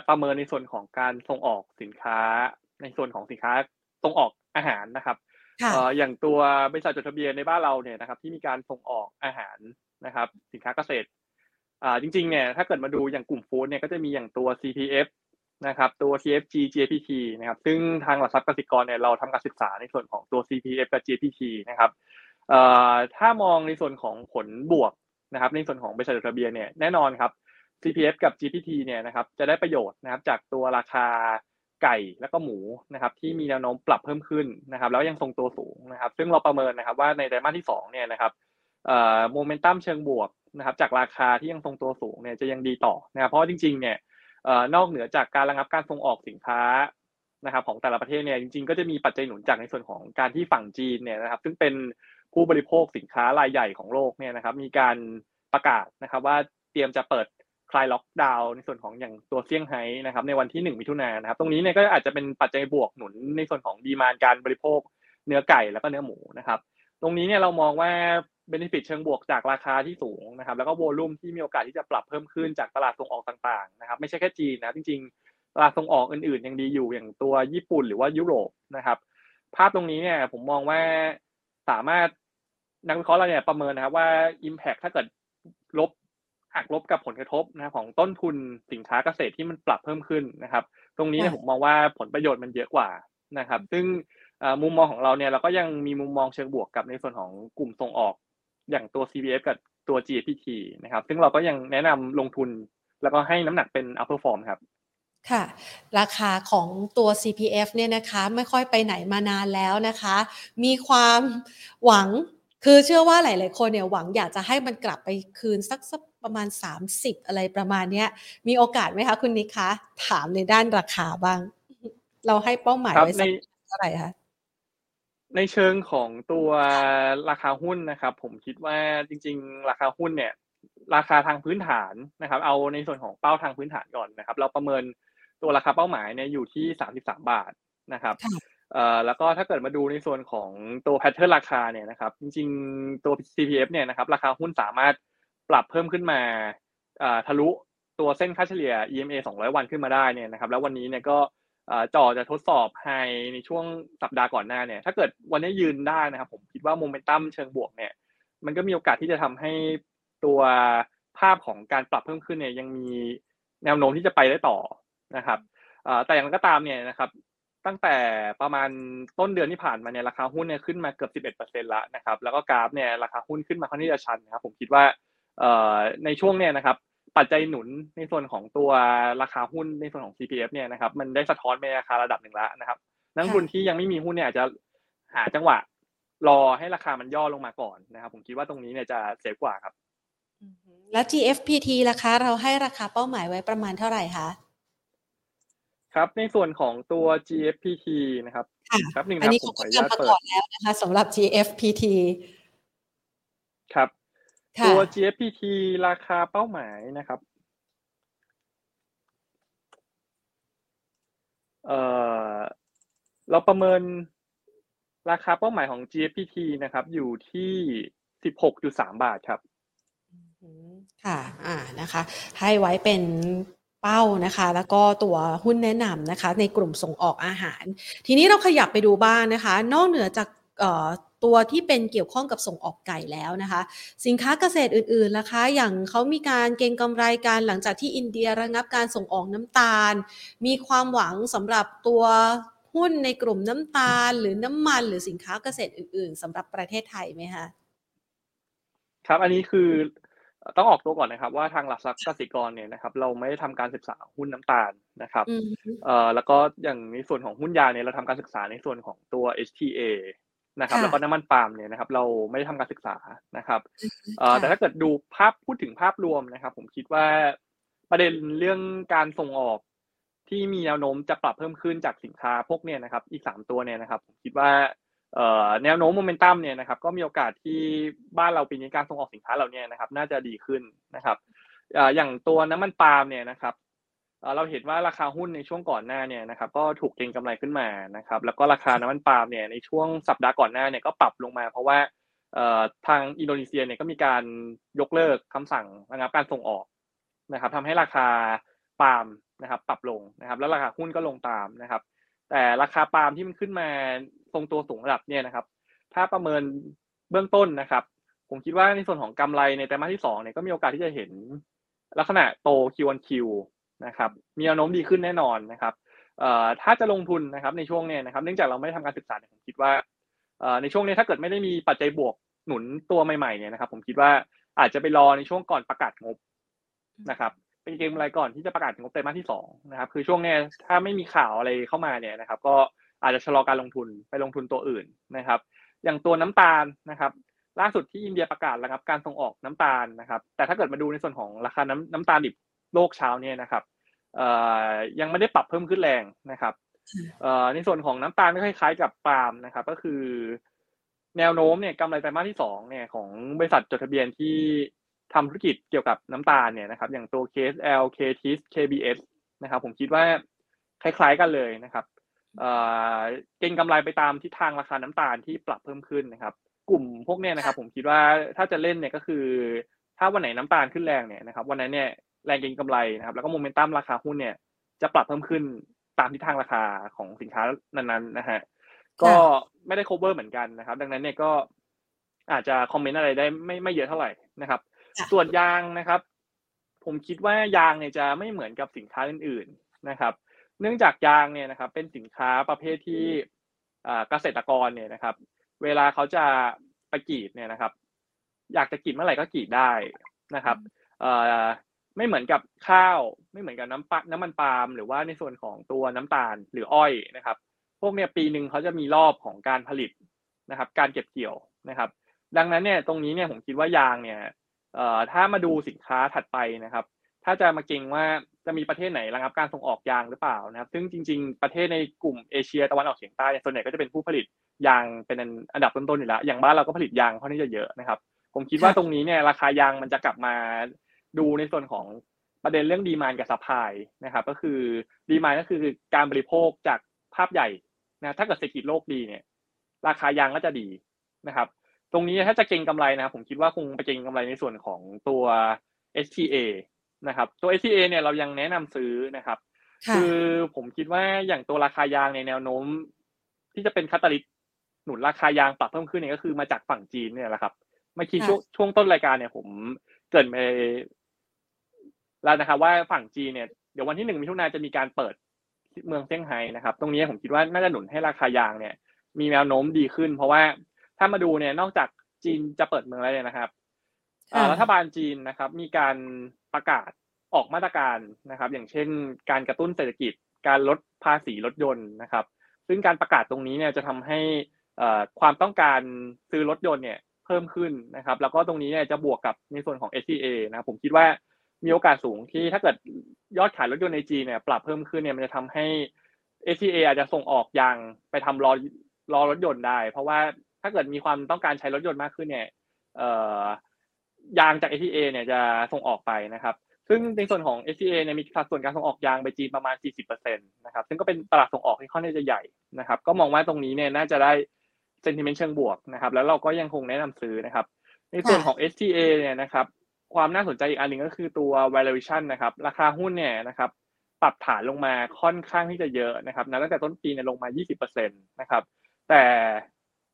ประเมินในส่วนของการส่งออกสินค้า ในส่วนของสินค้าส่งออกอาหารนะครับอย่างตัวบริษัทจดทะเบียนในบ้านเราเนี่ยนะครับ ที่มีการส่งออกอาหารนะครับ สินค้าเกษตรจริงๆเนี่ยถ้าเกิดมาดูอย่างกลุ่มฟู้ดเนี่ยก็จะมีอย่างตัว CPF นะครับตัว TFG JPT นะครับซึ่งทางหลักทรัพย์กสิกรเนี่ยเราทำการศึกษาในส่วนของตัว CPF กับ JPT นะครับถ้ามองในส่วนของผลบวกนะครับในส่วนของบริษัทจดทะเบียนเนี่ยแน่นอนครับ CPF กับ GPT เนี่ยนะครับจะได้ประโยชน์นะครับจากตัวราคาไก่แล้วก็หมูนะครับที่มีแนวโน้มปรับเพิ่มขึ้นนะครับแล้วยังทรงตัวสูงนะครับ ซึ่งเราประเมินนะครับว่าในไตรมาสที่2เนี่ยนะครับโมเมนตัมเชิงบวกนะครับจากราคาที่ยังทรงตัวสูงเนี่ยจะยังดีต่อนะครับเพราะจริงๆเนี่ย นอกเหนือจากการระงับการส่งออกสินค้านะครับของแต่ละประเทศเนี่ยจริงๆก็จะมีปัจจัยหนุนจากในส่วนของการที่ฝั่งจีนเนี่ยนะครับ ซึ่งเป็นผู้บริโภคสินค้ารายใหญ่ของโลกเนี่ยนะครับมีการประกาศนะครับว่าเตรียมจะเปิดคลายล็อกดาวน์ในส่วนของอย่างตัวเซี่ยงไฮ้นะครับในวันที่ 1 มิถุนายนนะครับตรงนี้เนี่ยก็อาจจะเป็นปัจจัยบวกหนุนในส่วนของดีมานการบริโภคเนื้อไก่แล้วก็เนื้อหมูนะครับ ตรงนี้เนี่ยเรามองว่าเบนฟิตเชิงบวกจากราคาที่สูงนะครับ แล้วก็โวลุ่มที่มีโอกาสที่จะปรับเพิ่มขึ้นจากตลาดส่งออกต่างๆนะครับ ไม่ใช่แค่จีนนะจริงๆตลาดส่งออกอื่นๆยังดีอยู่อย่างตัวญี่ปุ่นหรือว่ายุโรปนะครับ ภาพตรงนี้เนี่ยผมมองว่าสามารถนักวิเคราะห์เราเนี่ยประเมินนะครับว่า Impact ถ้าเกิดลบหักลบกับผลกระทบนะของต้นทุนสินค้าเกษตรที่มันปรับเพิ่มขึ้นนะครับ ตรงนี้เนี่ยผมมองว่าผลประโยชน์มันเยอะกว่านะครับ ซึ่ง มุมมองของเราเนี่ยเราก็ยังมีมุมมองเชิงบวกกับในส่วนของกลุ่มส่งออก อย่างตัว CPF กับตัว GPT นะครับ ซึ่งเราก็ยังแนะนำลงทุน แล้วก็ให้น้ำหนักเป็น upper form ครับค่ะ ราคาของตัว CPF เนี่ยนะคะไม่ค่อยไปไหนมานานแล้วนะคะ มีความหวังคือเชื่อว่าหลาย ๆ คนเนี่ยหวังอยากจะให้มันกลับไปคืนสักสักประมาณ 30 อะไรประมาณเนี้ยมีโอกาสไหมคะคุณนิคะ ถามในด้านราคาบ้าง เราให้เป้าหมายไว้สักเท่าไหร่คะ ในเชิงของตัวราคาหุ้นนะครับ ผมคิดว่าจริง ๆ ราคาหุ้นเนี่ย ราคาทางพื้นฐานนะครับ เอาในส่วนของเป้าทางพื้นฐานก่อนนะครับ เราประเมินตัวราคาเป้าหมายเนี่ยอยู่ที่สามสิบสามบาทนะครับเอ่อแล้วก็ถ้าเกิดมาดูในส่วนของตัวแพทเทิร์นราคาเนี่ยนะครับ จริง ๆ ตัว CPF เนี่ยนะครับ ราคาหุ้นสามารถปรับเพิ่มขึ้นมาทะลุตัวเส้นค่าเฉลี่ย EMA 200 วันขึ้นมาได้เนี่ยนะครับ แล้ววันนี้เนี่ยก็ จ่อจะทดสอบไฮในช่วงสัปดาห์ก่อนหน้าเนี่ย ถ้าเกิดวันนี้ยืนได้นะครับ ผมคิดว่าโมเมนตัมเชิงบวกเนี่ย มันก็มีโอกาสที่จะทำให้ตัวภาพของการปรับเพิ่มขึ้นเนี่ยยังมีแนวโน้มที่จะไปได้ต่อนะครับแต่อย่างไรก็ตามเนี่ยนะครับ ตั้งแต่ประมาณต้นเดือนที่ผ่านมาเนี่ยราคาหุ้นเนี่ยขึ้นมาเกือบ11%แล้วนะครับ แล้วก็กราฟเนี่ยราคาหุ้นขึ้นมาค่อนข้างจะชันนะครับ ผมคิดว่าในช่วงเนี่ยนะครับ ปัจจัยหนุนในส่วนของตัวราคาหุ้นในส่วนของ CPF เนี่ยนะครับมันได้สะท้อนไปราคาระดับหนึ่งแล้วนะครับ นักทุนที่ยังไม่มีหุ้นเนี่ยอาจจะหาจังหวะรอให้ราคามันย่อลงมาก่อนนะครับ ผมคิดว่าตรงนี้เนี่ยจะเสียกว่าครับแล้ว GFPT ราคาเราให้ราคาเป้าหมายไว้ประมาณเท่าไหร่คะครับในส่วนของตัว GFPT นะครับครับหนึ่งนะผมขออนุญาตเปิดแล้วนะคะสำหรับ GFPT ครับ ตัว GFPT ราคาเป้าหมายนะครับเอ่อเราประเมินราคาเป้าหมายของ GFPT นะครับ อยู่ที่16.3บาทครับ ค่ะ อ่า นะคะ ให้ไว้เป็นเป้านะคะ แล้วก็ตัวหุ้นแนะนำนะคะ ในกลุ่มส่งออกอาหาร ทีนี้เราขยับไปดูบ้างนะคะ นอกเหนือจาก ตัวที่เป็นเกี่ยวข้องกับส่งออกไก่แล้วนะคะ สินค้าเกษตรอื่นๆนะคะ อย่างเขามีการเก็งกำไรการหลังจากที่อินเดียระงับการส่งออกน้ำตาล มีความหวังสำหรับตัวหุ้นในกลุ่มน้ำตาล หรือน้ำมันหรือสินค้าเกษตรอื่น ๆสำหรับประเทศไทยไหมคะครับอันนี้คือต้องออกตัวก่อนนะครับ ว่าทางหลักทรัพย์กสิกรเนี่ยนะครับ เราไม่ได้ทำการศึกษาหุ้นน้ำตาลนะครับเอ่อแล้วก็อย่างในส่วนของหุ้นยาเนี่ยเราทำการศึกษาในส่วนของตัว HTA นะครับ แล้วก็น้ำมันปาล์มเนี่ยนะครับ เราไม่ได้ทำการศึกษานะครับแต่ถ้าเกิดดูภาพพูดถึงภาพรวมนะครับ ผมคิดว่าประเด็นเรื่องการส่งออกที่มีแนวโน้มจะปรับเพิ่มขึ้นจากสินค้าพวกเนี่ยนะครับ อีกสามตัวเนี่ยนะครับ ผมคิดว่าแนวโน้มโมเมนตัมเนี่ยนะครับ ก็มีโอกาสที่บ้านเราปีนี้การส่งออกสินค้าเราเนี่ยนะครับ น่าจะดีขึ้นนะครับอย่างตัวน้ำมันปาล์มเนี่ยนะครับ เราเห็นว่าราคาหุ้นในช่วงก่อนหน้าเนี่ยนะครับก็ถูกเก็งกำไรขึ้นมานะครับแล้วก็ราคาน้ำมันปาล์มเนี่ยในช่วงสัปดาห์ก่อนหน้าเนี่ยก็ปรับลงมาเพราะว่าทางอินโดนีเซียเนี่ยก็มีการยกเลิกคำสั่งระงับการส่งออกนะครับทำให้ราคาปาล์มนะครับปรับลงนะครับแล้วราคาหุ้นก็ลงตามนะครับ แต่ราคาปาล์มที่มันขึ้นมาทรงตัวสูงระดับเนี่ยนะครับ ถ้าประเมินเบื้องต้นนะครับ ผมคิดว่าในส่วนของกำไรในไตรมาสที่สองเนี่ยก็มีโอกาสที่จะเห็นลักษณะโต Q1Q นะครับมีแนวโน้มดีขึ้นแน่นอนนะครับถ้าจะลงทุนนะครับในช่วงนี้นะครับเนื่องจากเราไม่ได้ทำการศึกษาผมคิดว่าในช่วงนี้ถ้าเกิดไม่ได้มีปัจจัยบวกหนุนตัวใหม่ๆเนี่ยนะครับ ผมคิดว่าอาจจะไปรอในช่วงก่อนประกาศงบนะครับเป็นเกมอะไรก่อนที่จะประกาศงบไตรมาสที่สองนะครับคือช่วงนี้ถ้าไม่มีข่าวอะไรเข้ามาเนี่ยนะครับ ก็อาจจะชะลอการลงทุนไปลงทุนตัวอื่นนะครับ อย่างตัวน้ำตาลนะครับ ล่าสุดที่อินเดียประกาศระงับการส่งออกน้ำตาลนะครับ แต่ถ้าเกิดมาดูในส่วนของราคาน้ำน้ำตาลดิบโลกเช้าเนี่ยนะครับ ยังไม่ได้ปรับเพิ่มขึ้นแรงนะครับในส่วนของน้ำตาลก็คล้ายๆกับปาล์มนะครับ ก็คือ แนวโน้มเนี่ยกำไรไตรมาสที่สองเนี่ยของบริษัทจดทะเบียนที่ทำธุรกิจเกี่ยวกับน้ำตาลเนี่ยนะครับ อย่างตัว KSL KTIS KBS นะครับ ผมคิดว่าคล้ายๆกันเลยนะครับเก่งกำไรไปตามทิศทางราคาน้ำตาลที่ปรับเพิ่มขึ้นนะครับ กลุ่มพวกเนี้ยนะครับ ผมคิดว่าถ้าจะเล่นเนี่ยก็คือ ถ้าวันไหนน้ำตาลขึ้นแรงเนี่ยนะครับ วันนั้นเนี่ย แรงเก็งกำไรนะครับ แล้วก็โมเมนตัมราคาหุ้นเนี่ย จะปรับเพิ่มขึ้นตามทิศทางราคาของสินค้านั้นๆนะฮะก็ไม่ได้ cover เหมือนกันนะครับ ดังนั้นเนี่ยก็อาจจะคอมเมนต์อะไรได้ไม่ไม่เยอะเท่าไหร่นะครับ ส่วนยางนะครับ ผมคิดว่ายางเนี่ยจะไม่เหมือนกับสินค้าอื่น ๆนะครับ เนื่องจากยางเนี่ยนะครับ เป็นสินค้าประเภทที่เกษตรกรเนี่ยนะครับ เวลาเขาจะไปกรีดเนี่ยนะครับ อยากจะกรีดเมื่อไหร่ก็กรีดได้นะครับ ไม่เหมือนกับข้าว ไม่เหมือนกับน้ำปน้ำมันปาล์มหรือว่าในส่วนของตัวน้ำตาลหรืออ้อยนะครับ พวกเนี้ยปีหนึ่งเขาจะมีรอบของการผลิตนะครับ การเก็บเกี่ยวนะครับ ดังนั้นเนี่ยตรงนี้เนี่ยผมคิดว่ายางเนี่ยเอ่อถ้ามาดูสินค้าถัดไปนะครับ ถ้าจะมาเก็งว่าจะมีประเทศไหนระงับการส่งออกยางหรือเปล่านะครับ ซึ่งจริง ๆ ประเทศในกลุ่มเอเชียตะวันออกเฉียงใต้ส่วนใหญ่ก็จะเป็นผู้ผลิตยางเป็นอันดับต้นๆอยู่แล้วอย่างบ้านเราก็ผลิตยางค่อนข้างจะเยอะนะครับ ผมคิดว่าตรงนี้เนี่ยราคายางมันจะกลับมา ดูในส่วนของประเด็นเรื่อง demand กับ supplyนะครับก็คือดีมานก็คือการบริโภคจากภาพใหญ่นะถ้าเกิดเศรษฐกิจโลกดีเนี่ยราคายางก็จะดีนะครับ ตรงนี้ถ้าจะเก็งกำไรนะผมคิดว่าคงไปเก็งกำไรในส่วนของตัว STA นะครับตัว STA เนี่ยเรายังแนะนำซื้อนะครับ คือผมคิดว่าอย่างตัวราคายางในแนวโน้ม ที่จะเป็นคาตาลิสหนุนราคายางปรับเพิ่มขึ้นเนี่ยก็คือมาจากฝั่งจีนเนี่ยแหละครับเมื่อกี้ช่วงช่วงต้นรายการเนี่ยผมเกิดไป แล้วนะครับว่าฝั่งจีนเนี่ยเดี๋ยววันที่หนึ่งมิถุนาจะมีการเปิดเมืองเซี่ยงไฮ้นะครับ ตรงนี้ผมคิดว่าน่าจะหนุนให้ราคายางเนี่ย มีแนวโน้มดีขึ้น เพราะว่าถ้ามาดูเนี่ยนอกจากจีนจะเปิดเมืองแล้วเนี่ยนะครับรัฐบาลจีนนะครับ มีการประกาศออกมาตรการนะครับ อย่างเช่น การกระตุ้นเศรษฐกิจ การลดภาษีรถยนต์นะครับ ซึ่งการประกาศตรงนี้เนี่ยจะทำให้ความต้องการซื้อรถยนต์เนี่ยเพิ่มขึ้นนะครับ แล้วก็ตรงนี้เนี่ยจะบวกกับในส่วนของ SCA นะผมคิดว่า มีโอกาสสูงที่ถ้าเกิดยอดขายรถยนต์ในจีนเนี่ยปรับเพิ่มขึ้นเนี่ยมันจะทำให้ SCA อาจจะส่งออกยางไปทำรอรอรถยนต์ได้ เพราะว่าถ้าเกิดมีความต้องการใช้รถยนต์มากขึ้นเนี่ยเออยางจาก SCA เนี่ยจะส่งออกไปนะครับ ซึ่งในส่วนของ SCA เนี่ยมีสัดส่วนการส่งออกยางไปจีนประมาณ 40%นะครับ ซึ่งก็เป็นตลาดส่งออกที่ค่อนข้างจะใหญ่นะครับ ก็มองว่าตรงนี้เนี่ยน่าจะได้เซนติเมนต์เชิงบวกนะครับ แล้วเราก็ยังคงแนะนำซื้อนะครับ ในส่วนของ STA เนี่ยนะครับ ความน่าสนใจอีกอันหนึ่งก็คือตัว valuation นะครับ ราคาหุ้นเนี่ยนะครับ ปรับฐานลงมาค่อนข้างที่จะเยอะนะครับนะตั้งแต่ต้นปีเนี่ยลงมา 20%นะครับ แต่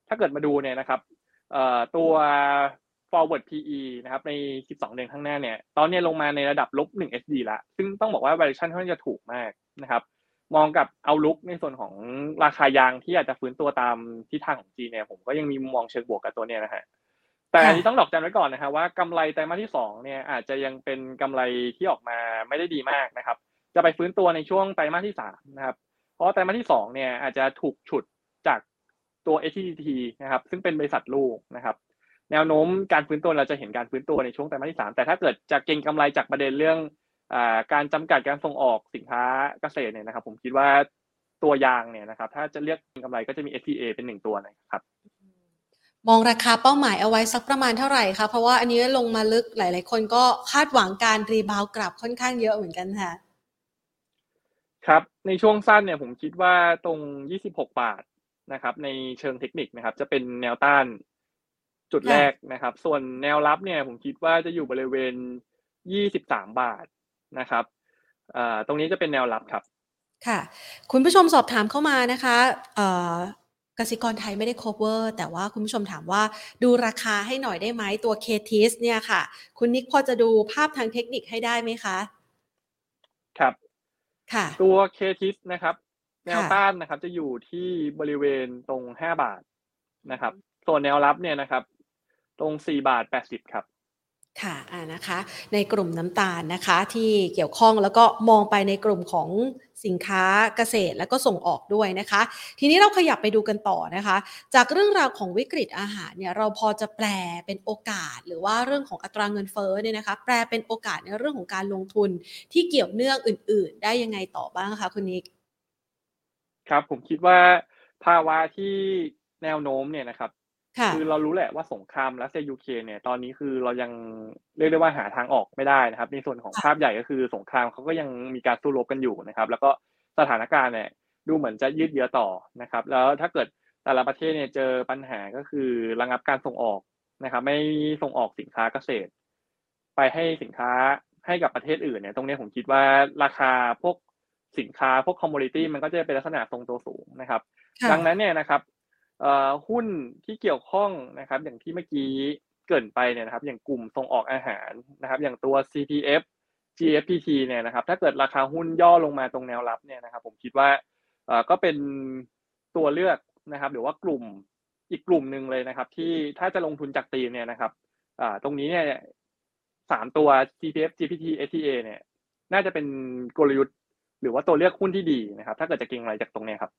ถ้าเกิดมาดูเนี่ยนะครับตัว forward PE นะครับ ใน 12 เดือนข้างหน้าเนี่ย ตอนนี้ลงมาในระดับลบ 1 SD ละ ซึ่งต้องบอกว่า valuation ค่อนข้างจะถูกมากนะครับ มองกับเอาลุกในส่วนของราคายางที่อาจจะฟื้นตัวตามทิศทางของจีนเนี่ย ผมก็ยังมีมองเชิงบวกกับตัวเนี้ยนะฮะ แต่อันนี้ต้องดอกจันไว้ก่อนนะฮะว่ากำไรไตรมาสที่สองเนี่ยอาจจะยังเป็นกำไรที่ออกมาไม่ได้ดีมากนะครับ จะไปฟื้นตัวในช่วงไตรมาสที่สามนะครับ เพราะไตรมาสที่สองเนี่ยอาจจะถูกฉุดจากตัว HTT นะครับ ซึ่งเป็นบริษัทลูกนะครับ แนวโน้มการฟื้นตัวเราจะเห็นการฟื้นตัวในช่วงไตรมาสที่สามแต่ถ้าเกิดจะเก็งกำไรจากประเด็นเรื่องการจำกัดการส่งออกสินค้าเกษตรเนี่ยนะครับ ผมคิดว่าตัวยางเนี่ยนะครับ ถ้าจะเรียกกำไรก็จะมี FTA เป็นหนึ่งตัวนะครับ มองราคาเป้าหมายเอาไว้สักประมาณเท่าไหร่คะ เพราะว่าอันนี้ลงมาลึกหลาย ๆ คนก็คาดหวังการรีบาวกลับค่อนข้างเยอะเหมือนกันค่ะ ครับ ในช่วงสั้นเนี่ยผมคิดว่าตรง 26 บาทนะครับ ในเชิงเทคนิคนะครับ จะเป็นแนวต้านจุดแรกนะครับ ส่วนแนวรับเนี่ยผมคิดว่าจะอยู่บริเวณ 23 บาทนะครับตรงนี้จะเป็นแนวรับครับ ค่ะ คุณผู้ชมสอบถามเข้ามานะคะ กสิกรไทยไม่ได้ cover แต่ว่าคุณผู้ชมถามว่าดูราคาให้หน่อยได้ไหมตัว k t i s เนี่ยค่ะ คุณนิกพอจะดูภาพทางเทคนิคให้ได้ไหมคะ ครับ ค่ะ ตัว k t i s นะครับ แนวต้านนะครับจะอยู่ที่บริเวณตรง5บาทนะครับ ส่วนแนวรับเนี่ยนะครับ ตรง4บาท80ครับ ค่ะอ่านะคะ ในกลุ่มน้ำตาลนะคะ ที่เกี่ยวข้องแล้วก็มองไปในกลุ่มของสินค้าเกษตรแล้วก็ส่งออกด้วยนะคะ ทีนี้เราขยับไปดูกันต่อนะคะ จากเรื่องราวของวิกฤตอาหารเนี่ยเราพอจะแปลเป็นโอกาส หรือว่าเรื่องของอัตราเงินเฟ้อเนี่ยนะคะ แปลเป็นโอกาสในเรื่องของการลงทุนที่เกี่ยวเนื่องอื่น ๆ ได้ยังไงต่อบ้างคะคุณนิกครับผมคิดว่าภาวะที่แนวโน้มเนี่ยนะครับ คือเรารู้แหละว่าสงครามรัสเซียยูเครนเนี่ยตอนนี้คือเรายังเรียกได้ว่าหาทางออกไม่ได้นะครับ ในส่วนของภาพใหญ่ก็คือสงครามเขาก็ยังมีการสู้รบกันอยู่นะครับ แล้วก็สถานการณ์เนี่ยดูเหมือนจะยืดเยื้อต่อนะครับ แล้วถ้าเกิดแต่ละประเทศเนี่ยเจอปัญหาก็คือระงับการส่งออกนะครับ ไม่ส่งออกสินค้าเกษตร ไปให้สินค้าให้กับประเทศอื่นเนี่ยตรงนี้ผมคิดว่าราคาพวกสินค้าพวก commodity มันก็จะเป็นลักษณะทรงตัวสูงนะครับ ดังนั้นเนี่ยนะครับ หุ้นที่เกี่ยวข้องนะครับอย่างที่เมื่อกี้เกริ่นไปเนี่ยนะครับอย่างกลุ่มส่งออกอาหารนะครับอย่างตัว CPF GFPT เนี่ยนะครับถ้าเกิดราคาหุ้นย่อลงมาตรงแนวรับเนี่ยนะครับผมคิดว่าก็เป็นตัวเลือกนะครับหรือว่ากลุ่มอีกกลุ่มหนึ่งเลยนะครับ ที่ถ้าจะลงทุนจากตีเนี่ยนะครับตรงนี้เนี่ยสามตัว CPF GPT STA เนี่ยน่าจะเป็นกลยุทธ์ หรือว่าตัวเลือกหุ้นที่ดีนะครับ ถ้าเกิดจะเก็งอะไรจากตรงนี้ครับ